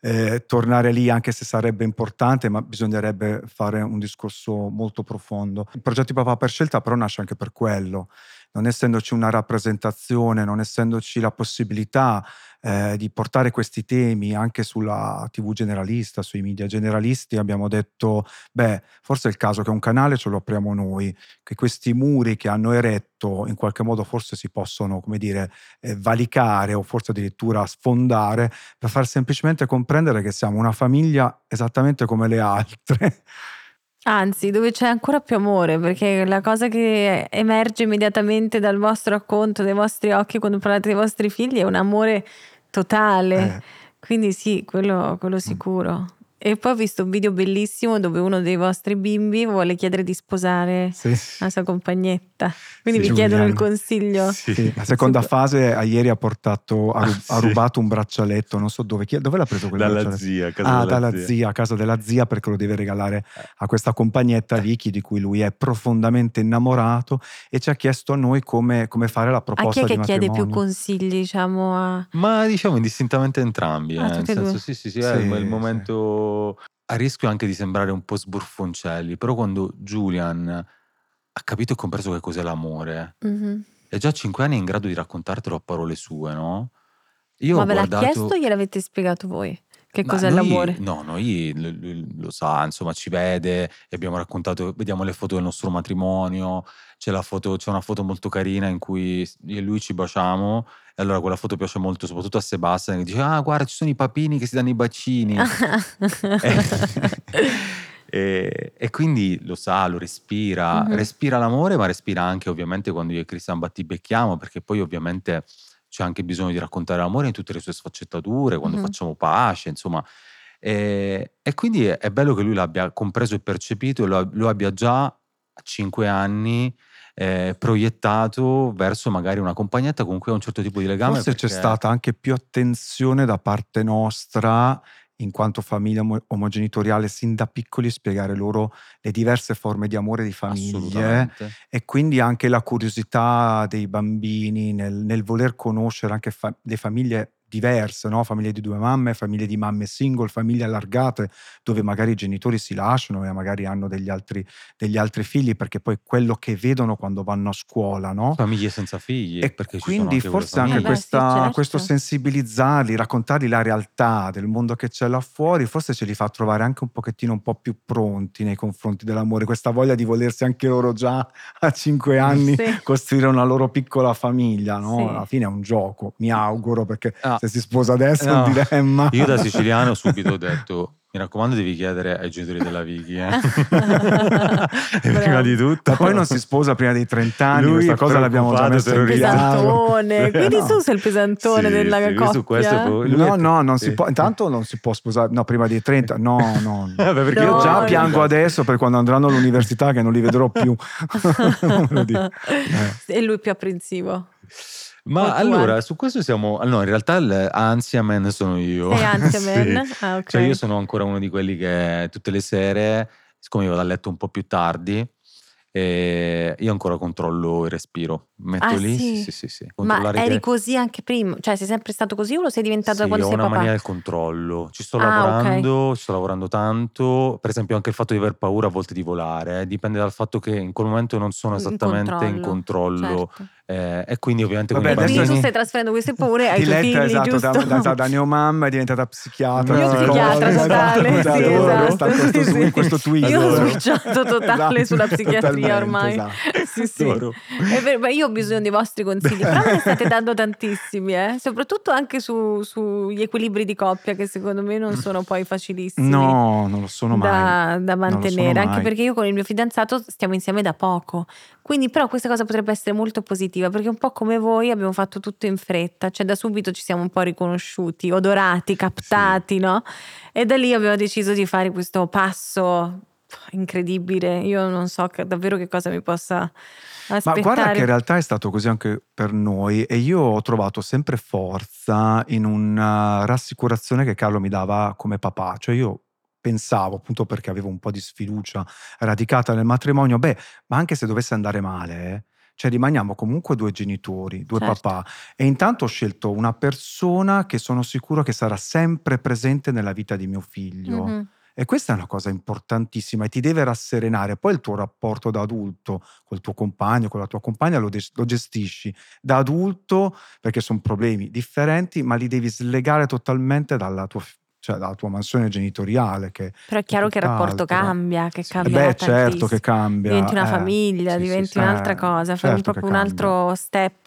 C: eh, tornare lì, anche se sarebbe importante, ma bisognerebbe fare un discorso molto profondo. Il progetto di Papà per scelta però nasce anche per quello, non essendoci una rappresentazione, non essendoci la possibilità eh, di portare questi temi anche sulla TV generalista, sui media generalisti, abbiamo detto, beh, forse è il caso che un canale ce lo apriamo noi, che questi muri che hanno eretto in qualche modo forse si possono, come dire, eh, valicare o forse addirittura sfondare per far semplicemente comprendere che siamo una famiglia esattamente come le altre.
B: Anzi, dove c'è ancora più amore, perché la cosa che emerge immediatamente dal vostro racconto, dai vostri occhi quando parlate dei vostri figli è un amore totale.
C: Eh,
B: Quindi sì, quello, quello sicuro. E poi ho visto un video bellissimo dove uno dei vostri bimbi vuole chiedere di sposare
C: sì.
B: la sua compagnetta. Quindi
C: Sì,
B: vi chiedono il consiglio.
C: Sì, la seconda fase a ieri ha portato, ha,
A: Ah,
C: ha
A: sì.
C: rubato un braccialetto, non so dove, chi- dove l'ha preso quel
A: Dalla zia, a casa
C: Ah,
A: della
C: dalla
A: zia.
C: zia. a casa della zia perché lo deve regalare a questa compagnetta Vicky di cui lui è profondamente innamorato e ci ha chiesto a noi come, come fare la
B: A chi
C: proposta
B: è
C: di
B: che chiede più consigli, diciamo, a...
A: Ma diciamo indistintamente entrambi,
B: Ah,
A: eh, nel senso
B: due.
A: sì sì sì, è il,
C: Sì,
A: a rischio anche di sembrare un po' sburfoncelli, però quando Julian ha capito e compreso che cos'è l'amore,
B: Mhm.
A: è già a cinque anni in grado di raccontartelo a parole sue, no? Io
B: Ma ve l'ha
A: guardato...
B: chiesto o gliel'avete spiegato voi? Che
A: Ma
B: cos'è
A: noi-
B: l'amore?
A: No, noi lui lo sa, insomma, ci vede e abbiamo raccontato, vediamo le foto del nostro matrimonio, c'è, la foto, c'è una foto molto carina in cui io e lui ci baciamo e allora quella foto piace molto soprattutto a Sebastian che dice ah guarda ci sono i papini che si danno i bacini e, e quindi lo sa, lo respira,
B: Mhm.
A: respira l'amore ma respira anche ovviamente quando io e Cristian battibecchiamo perché poi ovviamente c'è anche bisogno di raccontare l'amore in tutte le sue sfaccettature, quando
B: Mhm.
A: facciamo pace, insomma. E, e quindi è, è bello che lui l'abbia compreso e percepito e lo, lo abbia già a cinque anni eh, proiettato verso magari una compagnetta con cui ha un certo tipo di legame.
C: Forse c'è
A: perché-
C: stata anche più attenzione da parte nostra, in quanto famiglia omo- omogenitoriale, sin da piccoli spiegare loro le diverse forme di amore di famiglie e quindi anche la curiosità dei bambini nel, nel voler conoscere anche fa- le famiglie diverse, no? famiglie di due mamme, famiglie di mamme single, famiglie allargate, dove magari i genitori si lasciano e magari hanno degli altri, degli altri figli, perché poi quello che vedono quando vanno a scuola, no?
A: Famiglie senza figli.
C: E
A: perché ci sono
C: quindi
A: anche
C: forse anche
A: famiglie.
B: Eh beh, sì,
C: questa-
B: certo.
C: questo sensibilizzarli, raccontargli la realtà del mondo che c'è là fuori, forse ce li fa trovare anche un pochettino un po' più pronti nei confronti dell'amore, questa voglia di volersi anche loro già a cinque anni
B: Sì.
C: costruire una loro piccola famiglia, no?
B: Sì.
C: Alla fine è un gioco, mi auguro, perché
A: Ah,
C: se si sposa adesso è
A: no.
C: un dilemma.
A: Io da siciliano subito ho detto, mi raccomando devi chiedere ai genitori della Vicky, eh. E prima di tutto.
C: Ma poi non si sposa prima dei 30 anni,
A: Lui
C: questa
A: è
C: cosa l'abbiamo già messa in.
B: Pesantone. Quindi
C: No.
B: tu sei il pesantone
A: Sì,
B: della
A: sì,
B: coppia.
A: su questo è
C: No,
A: è-
C: no, non si
A: sì.
C: può. Intanto non si può sposare. No, prima dei 30. No, no.
A: Vabbè, perché
C: Io
B: No,
C: già
B: no.
C: piango adesso per quando andranno all'università che non li vedrò più. Eh.
B: E lui più apprensivo.
A: Ma allora, su questo siamo... No, in realtà il ansia man sono io.
B: Sei ansia
A: Sì.
B: Ah, ok.
A: Cioè io sono ancora uno di quelli che tutte le sere, siccome io vado a letto un po' più tardi, eh, io ancora controllo il respiro. Metto
B: Ah,
A: lì,
B: sì?
A: sì, sì, sì.
B: Ma eri
A: che-
B: così anche prima? Cioè sei sempre stato così o lo sei diventato
A: Sì,
B: da quando
A: ho
B: sei
A: una
B: papà?
A: mania del controllo. Ci sto
B: Ah,
A: lavorando, ci sto lavorando tanto. Per esempio, anche il fatto di aver paura a volte di volare eh, dipende dal fatto che in quel momento non sono
B: In
A: esattamente in controllo.
B: certo.
A: Eh, e quindi, ovviamente,
C: Vabbè,
A: con i
C: adesso-
B: tu
A: bambini.
B: stai trasferendo queste paure ai tuoi figli,
C: esatto, da,
B: giusto?
C: da, da neomamma è diventata psichiatra.
A: Io psichiatra
C: psicologa,
B: totale,
C: esatto,
B: sì, esatto,
C: questo,
B: sì,
C: su-
B: sì.
C: questo tweet.
B: Io ho switchato totale sulla psichiatria ormai.
C: esatto.
B: Sì, sì. Io ho bisogno dei vostri consigli, però me ne state dando tantissimi, eh? soprattutto anche su- sugli equilibri di coppia che secondo me non sono poi facilissimi.
C: No, non lo sono mai.
B: da, da mantenere, anche
C: mai.
B: perché io con il mio fidanzato stiamo insieme da poco. Quindi, però, questa cosa potrebbe essere molto positiva perché un po' come voi abbiamo fatto tutto in fretta, cioè da subito ci siamo un po' riconosciuti, odorati, captati, no? E da lì abbiamo deciso di fare questo passo incredibile. Io non so che- davvero che cosa mi possa
C: Ma
B: aspettare.
C: guarda che in realtà è stato così anche per noi e io ho trovato sempre forza in una rassicurazione che Carlo mi dava come papà. Cioè io pensavo, appunto perché avevo un po' di sfiducia radicata nel matrimonio, beh, ma anche se dovesse andare male, cioè rimaniamo comunque due genitori, due
B: Certo.
C: papà. E intanto ho scelto una persona che sono sicuro che sarà sempre presente nella vita di mio figlio.
B: Mhm.
C: E questa è una cosa importantissima e ti deve rasserenare. Poi il tuo rapporto da adulto col tuo compagno, con la tua compagna lo, des- lo gestisci da adulto perché sono problemi differenti, ma li devi slegare totalmente dalla tua, cioè dalla tua mansione genitoriale. Che
B: Però è chiaro che il rapporto cambia, che
C: Eh
B: cambia
C: beh, certo che cambia.
B: Diventi una
C: eh.
B: famiglia,
C: Sì,
B: diventi
C: sì,
B: un'altra
C: eh,
B: cosa, fai
C: certo
B: proprio
C: che
B: un altro step.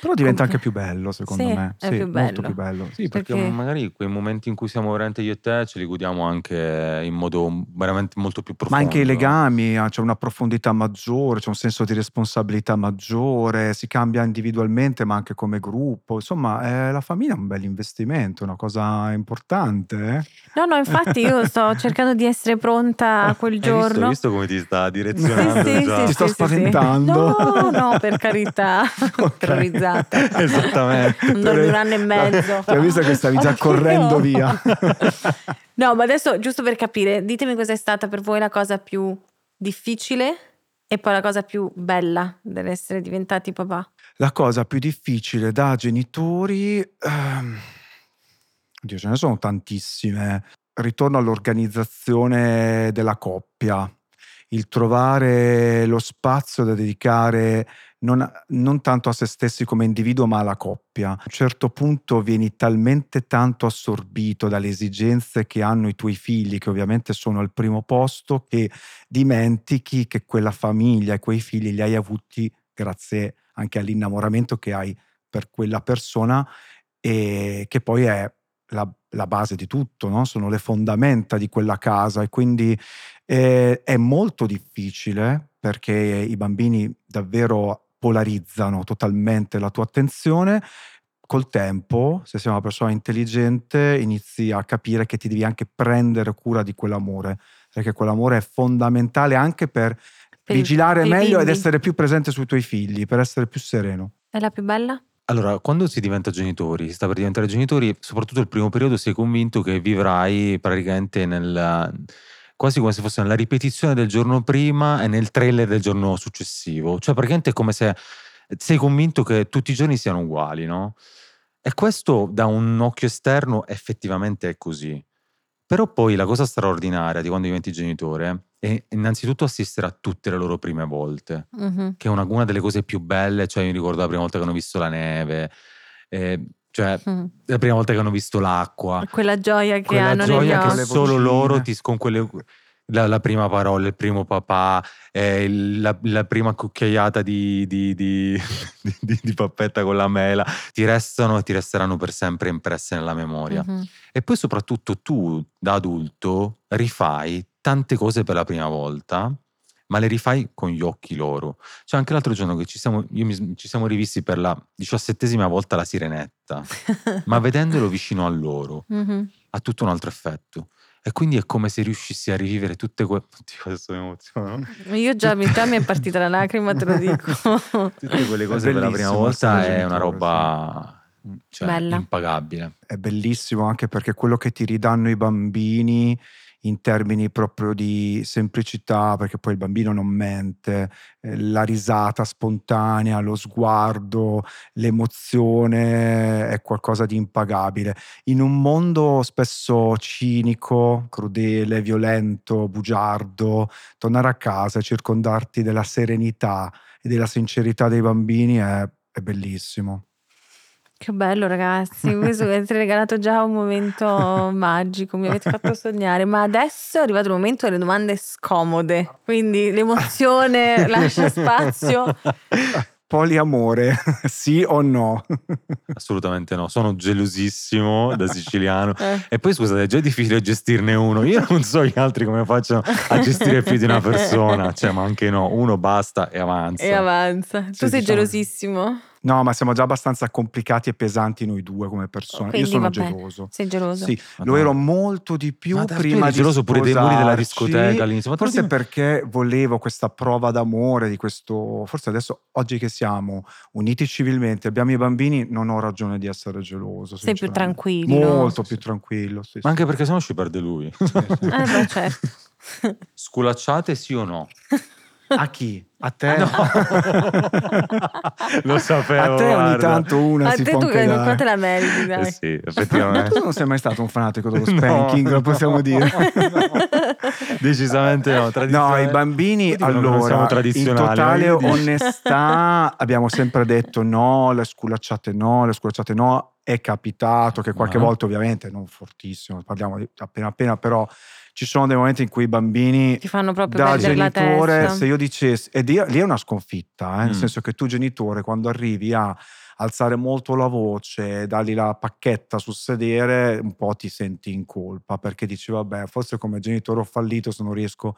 C: Però diventa anche più bello, secondo
B: Sì,
C: me.
B: è
C: Sì,
B: più
C: molto
B: bello.
C: più bello.
A: Sì, perché,
B: Perché-
A: magari quei momenti in cui siamo veramente io e te ce li godiamo anche in modo veramente molto più
C: Ma
A: profondo.
C: anche i legami, ah, c'è una profondità maggiore, c'è un senso di responsabilità maggiore, si cambia individualmente ma anche come gruppo. Insomma, eh, la famiglia è un bel investimento, è una cosa importante. Eh.
B: No, no, infatti io sto cercando di essere pronta a quel
A: visto,
B: giorno.
A: hai visto come ti sta
B: Sì,
A: direzionando
B: sì,
A: già?
C: Ti sto spaventando.
B: No, no, per carità,
C: Ok.
B: terrorizzata.
A: Esattamente.
B: Non un anno e mezzo.
C: Ti ho visto che stavi già
B: Anch'io.
C: correndo via.
B: No, ma adesso giusto per capire, ditemi cos'è stata per voi la cosa più difficile e poi la cosa più bella dell'essere diventati papà.
C: La cosa più difficile da genitori, ehm, oddio, ce ne sono tantissime. Ritorno all'organizzazione della coppia, il trovare lo spazio da dedicare non, non tanto a se stessi come individuo, ma alla coppia. A un certo punto vieni talmente tanto assorbito dalle esigenze che hanno i tuoi figli, che ovviamente sono al primo posto, che dimentichi che quella famiglia e quei figli li hai avuti grazie anche all'innamoramento che hai per quella persona e che poi è la, la base di tutto, no? sono le fondamenta di quella casa e quindi eh, è molto difficile perché i bambini davvero polarizzano totalmente la tua attenzione. Col tempo, se sei una persona intelligente, inizi a capire che ti devi anche prendere cura di quell'amore, perché quell'amore è fondamentale anche per
B: Per
C: vigilare meglio ed
B: bimbi.
C: essere più presente sui tuoi figli per essere più sereno.
B: È la più bella?
A: Allora, quando si diventa genitori, si sta per diventare genitori, soprattutto il primo periodo, sei convinto che vivrai praticamente nel quasi come se fosse nella ripetizione del giorno prima e nel trailer del giorno successivo. Cioè, praticamente è come se sei convinto che tutti i giorni siano uguali, no? E questo da un occhio esterno effettivamente è così. Però poi la cosa straordinaria di quando diventi genitore è innanzitutto assistere a tutte le loro prime volte
B: Mhm.
A: che è una, una delle cose più belle, cioè io mi ricordo la prima volta che hanno visto la neve, eh, cioè
B: Mm.
A: la prima volta che hanno visto l'acqua,
B: Quella gioia che
A: quella
B: hanno
A: gioia che solo loro ti, con quelle, la, la prima parola, il primo papà, eh, il- la, la prima cucchiaiata di, di, di, di- pappetta con la mela, ti restano e ti resteranno per sempre impresse nella memoria.
B: Mhm.
A: E poi soprattutto tu, da adulto, rifai tante cose per la prima volta, ma le rifai con gli occhi loro. Cioè anche l'altro giorno che ci siamo, io mi- ci siamo rivisti per la diciassettesima volta la sirenetta, ma vedendolo vicino a loro
B: Mhm.
A: ha tutto un altro effetto. E quindi è come se riuscissi a rivivere tutte quelle... Oddio, adesso mi emoziono.
B: Io già, mi- già mi è partita la lacrima, te lo dico.
A: Tutte quelle cose per la prima volta è una roba cioè, impagabile.
C: È bellissimo anche perché quello che ti ridanno i bambini in termini proprio di semplicità, perché poi il bambino non mente, eh, la risata spontanea, lo sguardo, l'emozione è qualcosa di impagabile. In un mondo spesso cinico, crudele, violento, bugiardo, tornare a casa e circondarti della serenità e della sincerità dei bambini è, è bellissimo.
B: Che bello ragazzi, questo mi avete regalato già un momento magico, mi avete fatto sognare, ma adesso è arrivato il momento delle domande scomode, quindi l'emozione lascia spazio.
C: Poliamore, sì o no?
A: Assolutamente no, sono gelosissimo da siciliano.
B: Eh,
A: E poi scusate, è già difficile gestirne uno. Io non so gli altri come facciano a gestire più di una persona. Cioè, ma anche no, uno basta e avanza.
B: e avanza. Tu sei
C: diciamo-
B: gelosissimo?
C: No, ma siamo già abbastanza complicati e pesanti noi due come persone.
B: Quindi
C: Io sono
B: vabbè,
C: geloso.
B: Sei geloso?
C: Sì, lo
A: Madonna.
C: ero molto di più
A: Ma
C: prima di
A: geloso pure dei muri della discoteca all'inizio. Ma lo
C: Forse
A: dico-
C: perché volevo questa prova d'amore di questo. Forse adesso, oggi che siamo uniti civilmente, abbiamo i bambini, non ho ragione di essere geloso.
B: Sei più tranquillo.
C: Molto più tranquillo. Sì,
A: Ma
C: sì.
A: anche perché sennò ci perde lui.
B: Eh beh, certo.
A: Sculacciate sì o no?
C: A chi? A te?
A: No. Lo sapevo.
C: A te ogni
A: guarda.
C: tanto una
B: A
C: si
B: te
C: può
B: tu
C: anche dare.
B: te la meriti,
A: Eh
B: dai.
A: sì,
C: Tu
A: effettivamente.
C: non sei mai stato un fanatico dello
A: No,
C: spanking, lo possiamo
A: no,
C: dire.
A: no. Decisamente no.
C: No, i bambini allora, in totale onestà abbiamo sempre detto no, le sculacciate no, le sculacciate no. È capitato che qualche
A: Ah.
C: volta ovviamente non fortissimo, parliamo di appena appena, però ci sono dei momenti in cui i bambini
B: Ti fanno proprio
C: da genitore,
B: testa.
C: se io dicessi, e lì lì è una sconfitta, eh, nel
A: Mm.
C: senso che tu genitore quando arrivi a alzare molto la voce, dargli la pacchetta sul sedere, un po' ti senti in colpa perché dici vabbè, forse come genitore ho fallito se non riesco,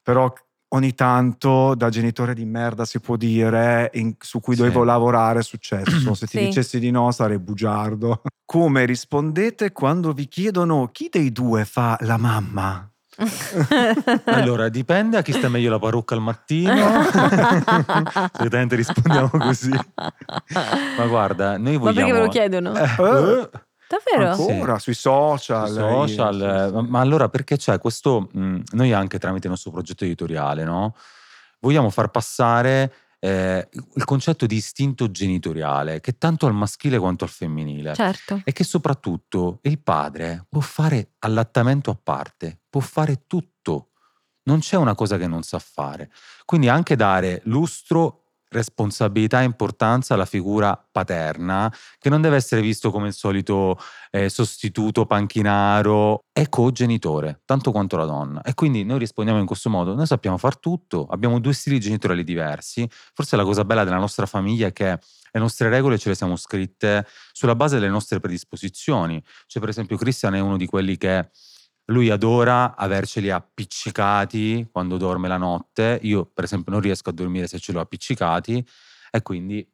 C: però ogni tanto da genitore di merda si può dire in- su cui
A: Sì.
C: dovevo lavorare è successo, se ti
B: Sì.
C: dicessi di no sarei bugiardo. Come rispondete quando vi chiedono chi dei due fa la mamma?
A: Allora, dipende a chi sta meglio la parrucca al mattino. Solitamente rispondiamo così. Ma guarda, noi
B: Ma
A: vogliamo...
B: perché ve lo chiedono?
A: Eh,
C: Eh.
B: Davvero?
A: Sì.
C: Ancora sui social.
A: sui social,
C: sì,
A: eh,
C: sì.
A: ma- ma allora perché c'è questo, mh, noi anche tramite il nostro progetto editoriale, no? Vogliamo far passare eh, il concetto di istinto genitoriale, che tanto al maschile quanto al femminile.
B: Certo.
A: E che soprattutto il padre può fare allattamento a parte, può fare tutto. Non c'è una cosa che non sa fare. Quindi anche dare lustro, responsabilità e importanza alla figura paterna, che non deve essere visto come il solito eh, sostituto panchinaro, è cogenitore, tanto quanto la donna. E quindi noi rispondiamo in questo modo, noi sappiamo far tutto, abbiamo due stili genitoriali diversi. Forse la cosa bella della nostra famiglia è che le nostre regole ce le siamo scritte sulla base delle nostre predisposizioni. Cioè, per esempio, Christian è uno di quelli che lui adora averceli appiccicati quando dorme la notte. Io, per esempio, non riesco a dormire se ce l'ho appiccicati e quindi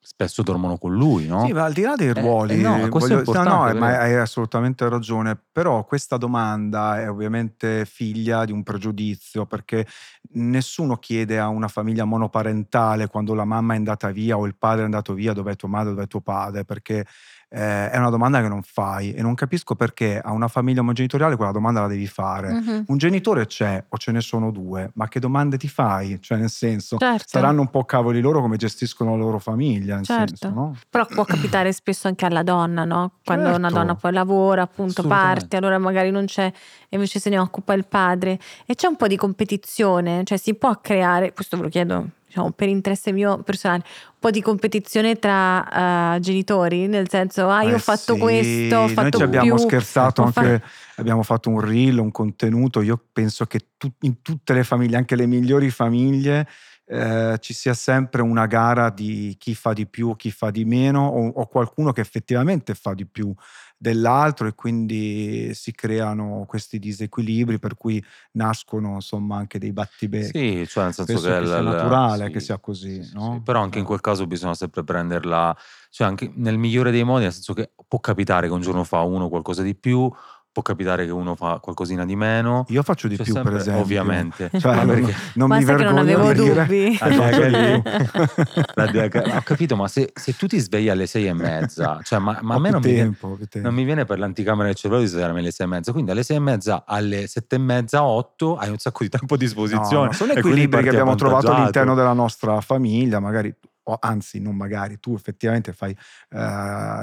A: spesso dormono con lui, no?
C: Sì, ma al di là dei
A: Eh,
C: ruoli,
A: eh, no, questo è
C: voglio- no, no, ma hai assolutamente ragione, però questa domanda è ovviamente figlia di un pregiudizio, perché nessuno chiede a una famiglia monoparentale quando la mamma è andata via o il padre è andato via, dov'è tua madre, dov'è tuo padre, perché eh, è una domanda che non fai e non capisco perché a una famiglia omogenitoriale quella domanda la devi fare.
B: Mhm.
C: Un genitore c'è o ce ne sono due, ma che domande ti fai? Cioè, nel senso,
B: Certo.
C: saranno un po' cavoli loro come gestiscono la loro famiglia, nel
B: Certo.
C: senso, no?
B: Però può capitare spesso anche alla donna, no? Quando una
C: Certo.
B: donna poi lavora, appunto parte, allora magari non c'è, e invece se ne occupa il padre. E c'è un po' di competizione, cioè si può creare, questo ve lo chiedo diciamo, per interesse mio personale, un po' di competizione tra eh, genitori, nel senso, ah io ho
C: Eh
B: fatto
C: sì,
B: questo, ho
C: Noi
B: fatto
C: ci abbiamo
B: più.
C: scherzato
B: ho fa-
C: anche, abbiamo fatto un reel, un contenuto. Io penso che tu- in tutte le famiglie, anche le migliori famiglie, eh, ci sia sempre una gara di chi fa di più, chi fa di meno, o, o qualcuno che effettivamente fa di più dell'altro e quindi si creano questi disequilibri per cui nascono insomma anche dei battibecchi.
A: Sì, cioè nel senso
C: Penso
A: che,
C: che sia
A: il-
C: naturale
A: sì,
C: che sia così,
A: sì, sì,
C: no?
A: sì. Però anche in
C: Eh.
A: quel caso bisogna sempre prenderla, cioè anche nel migliore dei modi, nel senso che può capitare che un giorno fa uno qualcosa di più, può capitare che uno fa qualcosina di meno.
C: Io faccio di
A: C'è
C: più,
A: sempre-
C: per esempio.
A: Ovviamente.
C: Cioè,
A: Ma
C: non,
A: perché-
C: non mi
B: che non
C: vergogno
B: avevo
C: dire
B: dubbi.
C: che faccio di più.
A: La diaga- Ho capito, ma se, se tu ti svegli alle sei e mezza, cioè, ma, ma a me non mi, viene,
C: tempo, più tempo.
A: non mi viene per l'anticamera del cervello di svegliarmi alle sei e mezza. Quindi alle sei e mezza, alle sette e mezza, otto, hai un sacco di tempo a disposizione.
C: no, sono
A: e
C: equilibri che abbiamo trovato all'interno della nostra famiglia, magari, o anzi, non magari, tu effettivamente fai eh,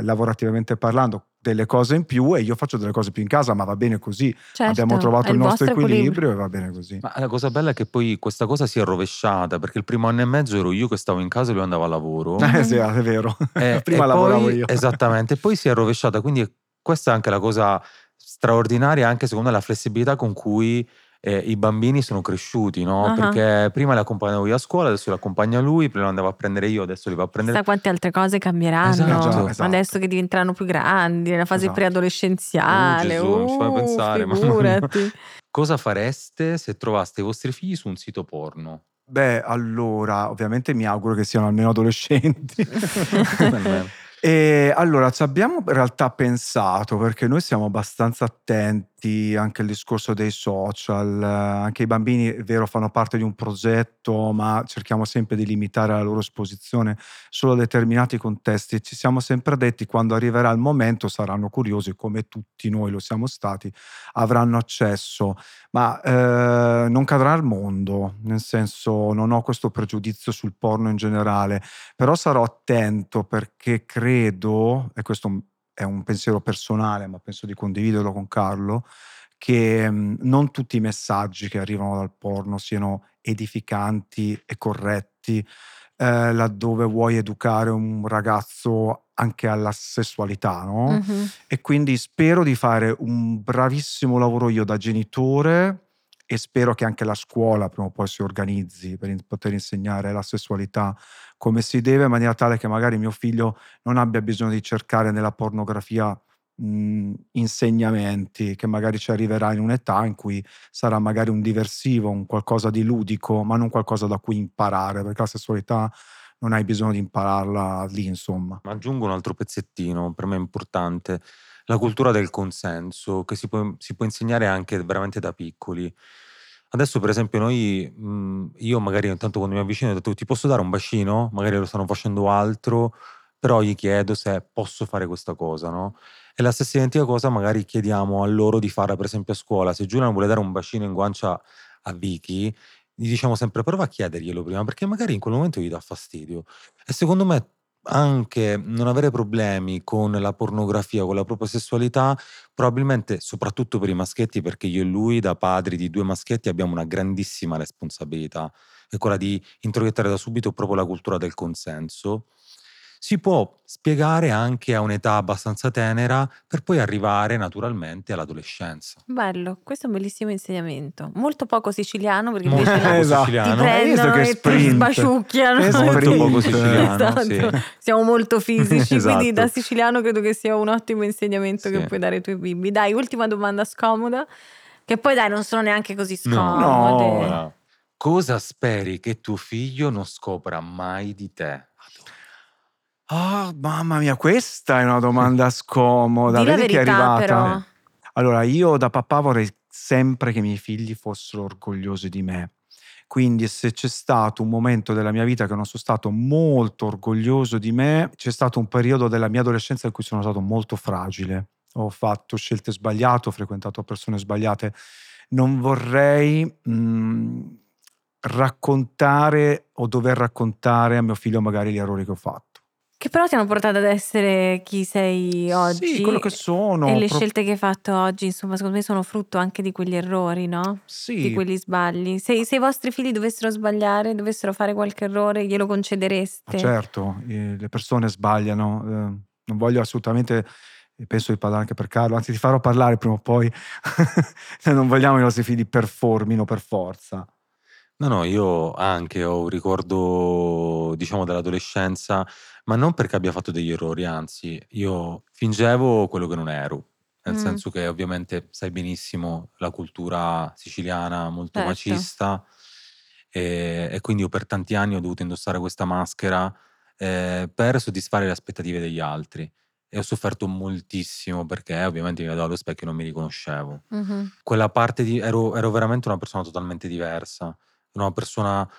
C: lavorativamente parlando delle cose in più e io faccio delle cose più in casa, ma va bene così.
B: Certo,
C: abbiamo trovato
B: è
C: il nostro
B: vostro
C: equilibrio, e va bene così.
A: Ma la cosa bella è che poi questa cosa si è rovesciata perché il primo anno e mezzo ero io che stavo in casa e lui andava a lavoro.
C: Eh sì, è vero.
A: Eh,
C: Prima lavoravo
A: poi-
C: io.
A: Esattamente, e poi si è rovesciata. Quindi questa è anche la cosa straordinaria, anche secondo me la flessibilità con cui eh, i bambini sono cresciuti, no?
B: Ah.
A: Perché prima li accompagnavo io a scuola, adesso li accompagna lui, prima li andavo a prendere io, adesso li va a prendere.
B: Chissà quante altre cose cambieranno
A: Esatto,
C: esatto.
B: adesso che diventeranno più grandi, nella fase
C: Esatto.
B: preadolescenziale.
A: Oh, Gesù, non ci fai
B: Uh,
A: pensare,
B: figurati.
A: Cosa fareste se trovaste i vostri figli su un sito porno?
C: Beh, allora, ovviamente mi auguro che siano almeno adolescenti. E allora ci abbiamo in realtà pensato perché noi siamo abbastanza attenti anche al discorso dei social, anche i bambini è vero fanno parte di un progetto ma cerchiamo sempre di limitare la loro esposizione solo a determinati contesti. Ci siamo sempre detti quando arriverà il momento saranno curiosi come tutti noi lo siamo stati, avranno accesso. Ma eh, non cadrà al mondo, nel senso non ho questo pregiudizio sul porno in generale, però sarò attento perché credo, e questo è un pensiero personale, ma penso di condividerlo con Carlo, che mh, non tutti i messaggi che arrivano dal porno siano edificanti e corretti, eh, laddove vuoi educare un ragazzo anche alla sessualità, no?
B: Mhm.
C: E quindi spero di fare un bravissimo lavoro io da genitore e spero che anche la scuola prima o poi si organizzi per poter insegnare la sessualità come si deve, in maniera tale che magari mio figlio non abbia bisogno di cercare nella pornografia mh, insegnamenti, che magari ci arriverà in un'età in cui sarà magari un diversivo, un qualcosa di ludico, ma non qualcosa da cui imparare, perché la sessualità non hai bisogno di impararla lì, insomma.
A: Ma aggiungo un altro pezzettino, per me importante, la cultura del consenso, che si può, si può insegnare anche veramente da piccoli. Adesso, per esempio, noi, mh, io magari intanto quando mi avvicino ho detto ti posso dare un bacino? Magari lo stanno facendo altro, però gli chiedo se posso fare questa cosa, no? E la stessa identica cosa magari chiediamo a loro di fare, per esempio, a scuola. Se Giuliano vuole dare un bacino in guancia a Vicky, gli diciamo sempre prova a chiederglielo prima, perché magari in quel momento gli dà fastidio. E secondo me anche non avere problemi con la pornografia, con la propria sessualità, probabilmente soprattutto per i maschietti, perché io e lui, da padri di due maschietti, abbiamo una grandissima responsabilità, è quella di introiettare da subito proprio la cultura del consenso. Si può spiegare anche a un'età abbastanza tenera per poi arrivare naturalmente all'adolescenza.
B: Bello, questo è un bellissimo insegnamento. Molto poco siciliano perché
A: Molto
B: invece
A: poco
C: Esatto.
B: ti
A: siciliano.
C: Visto
B: prendono
C: che
B: e ti
C: sprint?
B: sbaciucchiano.
C: Che
A: Molto poco siciliano,
B: Esatto.
A: sì.
B: Siamo molto fisici, quindi
A: Esatto.
B: da siciliano credo che sia un ottimo insegnamento che
A: Sì.
B: puoi dare ai tuoi bimbi. Dai, ultima domanda scomoda, che poi dai non sono neanche così scomode.
C: No.
A: No. Cosa speri che tuo figlio non scopra mai di te?
C: Ah, mamma mia, questa è una domanda scomoda.
B: Di la
C: Vedi che è
B: verità,
C: arrivata.
B: però.
C: Allora, io da papà vorrei sempre che i miei figli fossero orgogliosi di me. Quindi se c'è stato un momento della mia vita che non sono stato molto orgoglioso di me, c'è stato un periodo della mia adolescenza in cui sono stato molto fragile. Ho fatto scelte sbagliate, ho frequentato persone sbagliate. Non vorrei mm, raccontare o dover raccontare a mio figlio magari gli errori che ho fatto.
B: Che però ti hanno portato ad essere chi sei oggi.
C: Sì, quello che sono.
B: E le
C: pro-
B: scelte che hai fatto oggi, insomma, secondo me sono frutto anche di quegli errori, no?
C: Sì,
B: Di quegli sbagli. Se, se i vostri figli dovessero sbagliare, dovessero fare qualche errore, glielo concedereste?
C: Ma certo, eh, le persone sbagliano. eh, non voglio assolutamente, penso di parlare anche per Carlo, anzi ti farò parlare prima o poi. non vogliamo che i nostri figli performino per forza.
A: No, no, io anche ho un ricordo, diciamo, dell'adolescenza, ma non perché abbia fatto degli errori, anzi, io fingevo quello che non ero. Nel
B: Mm.
A: senso che ovviamente sai benissimo la cultura siciliana molto
B: Certo.
A: macista e, e quindi io per tanti anni ho dovuto indossare questa maschera eh, per soddisfare le aspettative degli altri e ho sofferto moltissimo perché ovviamente mi vedevo allo specchio e non mi riconoscevo
B: Mhm.
A: quella parte di ero, ero veramente una persona totalmente diversa, una persona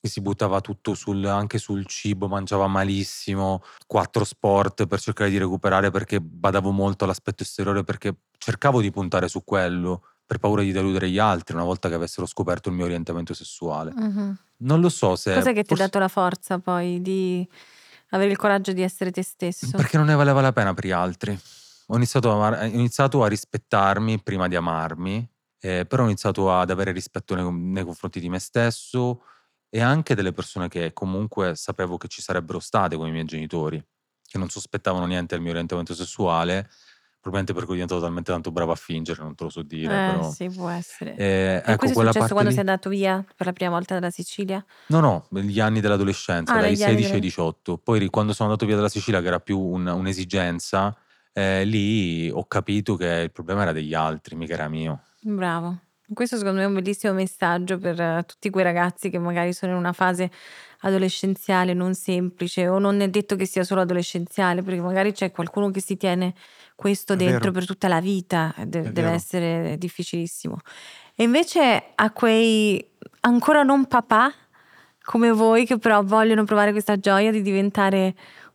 A: che si buttava tutto sul, anche sul cibo, mangiava malissimo, quattro sport per cercare di recuperare perché badavo molto all'aspetto esteriore perché cercavo di puntare su quello per paura di deludere gli altri una volta che avessero scoperto il mio orientamento sessuale.
B: Mhm.
A: Non lo so se...
B: Cos'è che ti ha dato la forza poi di avere il coraggio di essere te stesso?
A: Perché non ne valeva la pena per gli altri. Ho iniziato a, ho iniziato a rispettarmi prima di amarmi, eh, però ho iniziato ad avere rispetto nei, nei confronti di me stesso e anche delle persone che comunque sapevo che ci sarebbero state come i miei genitori, che non sospettavano niente del mio orientamento sessuale, probabilmente perché ero diventato talmente tanto bravo a fingere, non te lo so dire,
B: Eh,
A: però...
B: sì, può essere.
A: Eh,
B: e
A: ecco,
B: questo è
A: quella
B: successo
A: parte
B: quando
A: lì-
B: sei andato via per la prima volta dalla Sicilia?
A: No, no, gli anni dell'adolescenza,
B: Ah,
A: dai
B: negli anni
A: 16 ai
B: della-
A: 18. Poi ri- quando sono andato via dalla Sicilia, che era più un- un'esigenza, eh, lì ho capito che il problema era degli altri, mica era mio.
B: Bravo. Questo secondo me è un bellissimo messaggio per eh, tutti quei ragazzi che magari sono in una fase adolescenziale non semplice o non è detto che sia solo adolescenziale perché magari c'è qualcuno che si tiene questo
C: È
B: dentro
C: vero.
B: per tutta la vita, e de- deve
C: vero.
B: essere difficilissimo. E invece a quei ancora non papà come voi che però vogliono provare questa gioia di diventare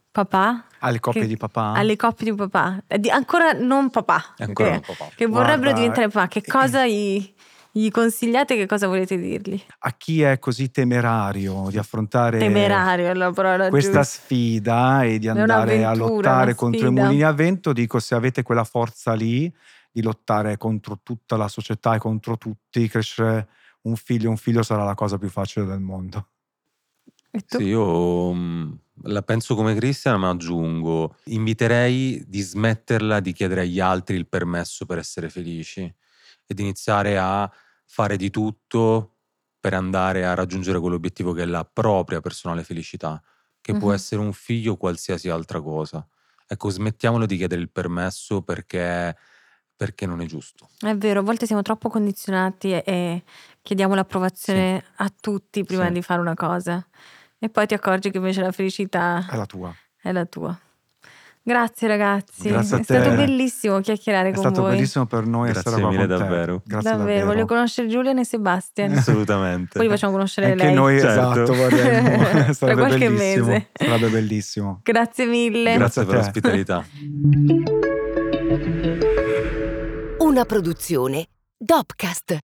B: papà,
C: Alle coppie
B: Che-
C: di papà?
B: alle coppie di papà, eh, di- ancora non papà,
A: ancora
B: che-
A: un po'
B: che vorrebbero
C: Guarda,
B: diventare papà, che
C: eh,
B: cosa gli, gli consigliate? Che cosa volete dirgli?
C: A chi è così temerario di affrontare
B: Temerario
C: questa
B: giusta.
C: sfida e di andare a lottare contro i mulini a vento, dico se avete quella forza lì di lottare contro tutta la società e contro tutti, crescere un figlio, un figlio sarà la cosa più facile del mondo.
B: E tu?
A: Sì, io mm, la penso come Cristian, ma aggiungo, inviterei di smetterla di chiedere agli altri il permesso per essere felici e di iniziare a fare di tutto per andare a raggiungere quell'obiettivo che è la propria personale felicità, che può
B: Mhm.
A: essere un figlio o qualsiasi altra cosa. Ecco, smettiamolo di chiedere il permesso perché, perché non è giusto.
B: È vero, a volte siamo troppo condizionati e, e chiediamo l'approvazione a tutti prima
A: Sì.
B: di fare una cosa. E poi ti accorgi che invece la felicità
C: È la tua.
B: è la tua. Grazie ragazzi,
C: Grazie a
B: è stato bellissimo chiacchierare
C: È
B: con
C: stato
B: voi.
C: bellissimo per noi
A: Grazie
C: essere
A: mille
C: con te.
A: davvero.
C: Grazie
B: davvero,
C: davvero.
B: voglio conoscere Giulian e Sebastian.
A: Assolutamente.
B: Poi li facciamo conoscere
C: Anche
B: lei.
C: noi,
A: Certo.
C: esatto, vorremmo.
B: Tra qualche
C: bellissimo.
B: mese.
C: Sarebbe bellissimo.
B: Grazie mille.
C: Grazie
A: Grazie per l'ospitalità.
D: Una produzione Dopcast.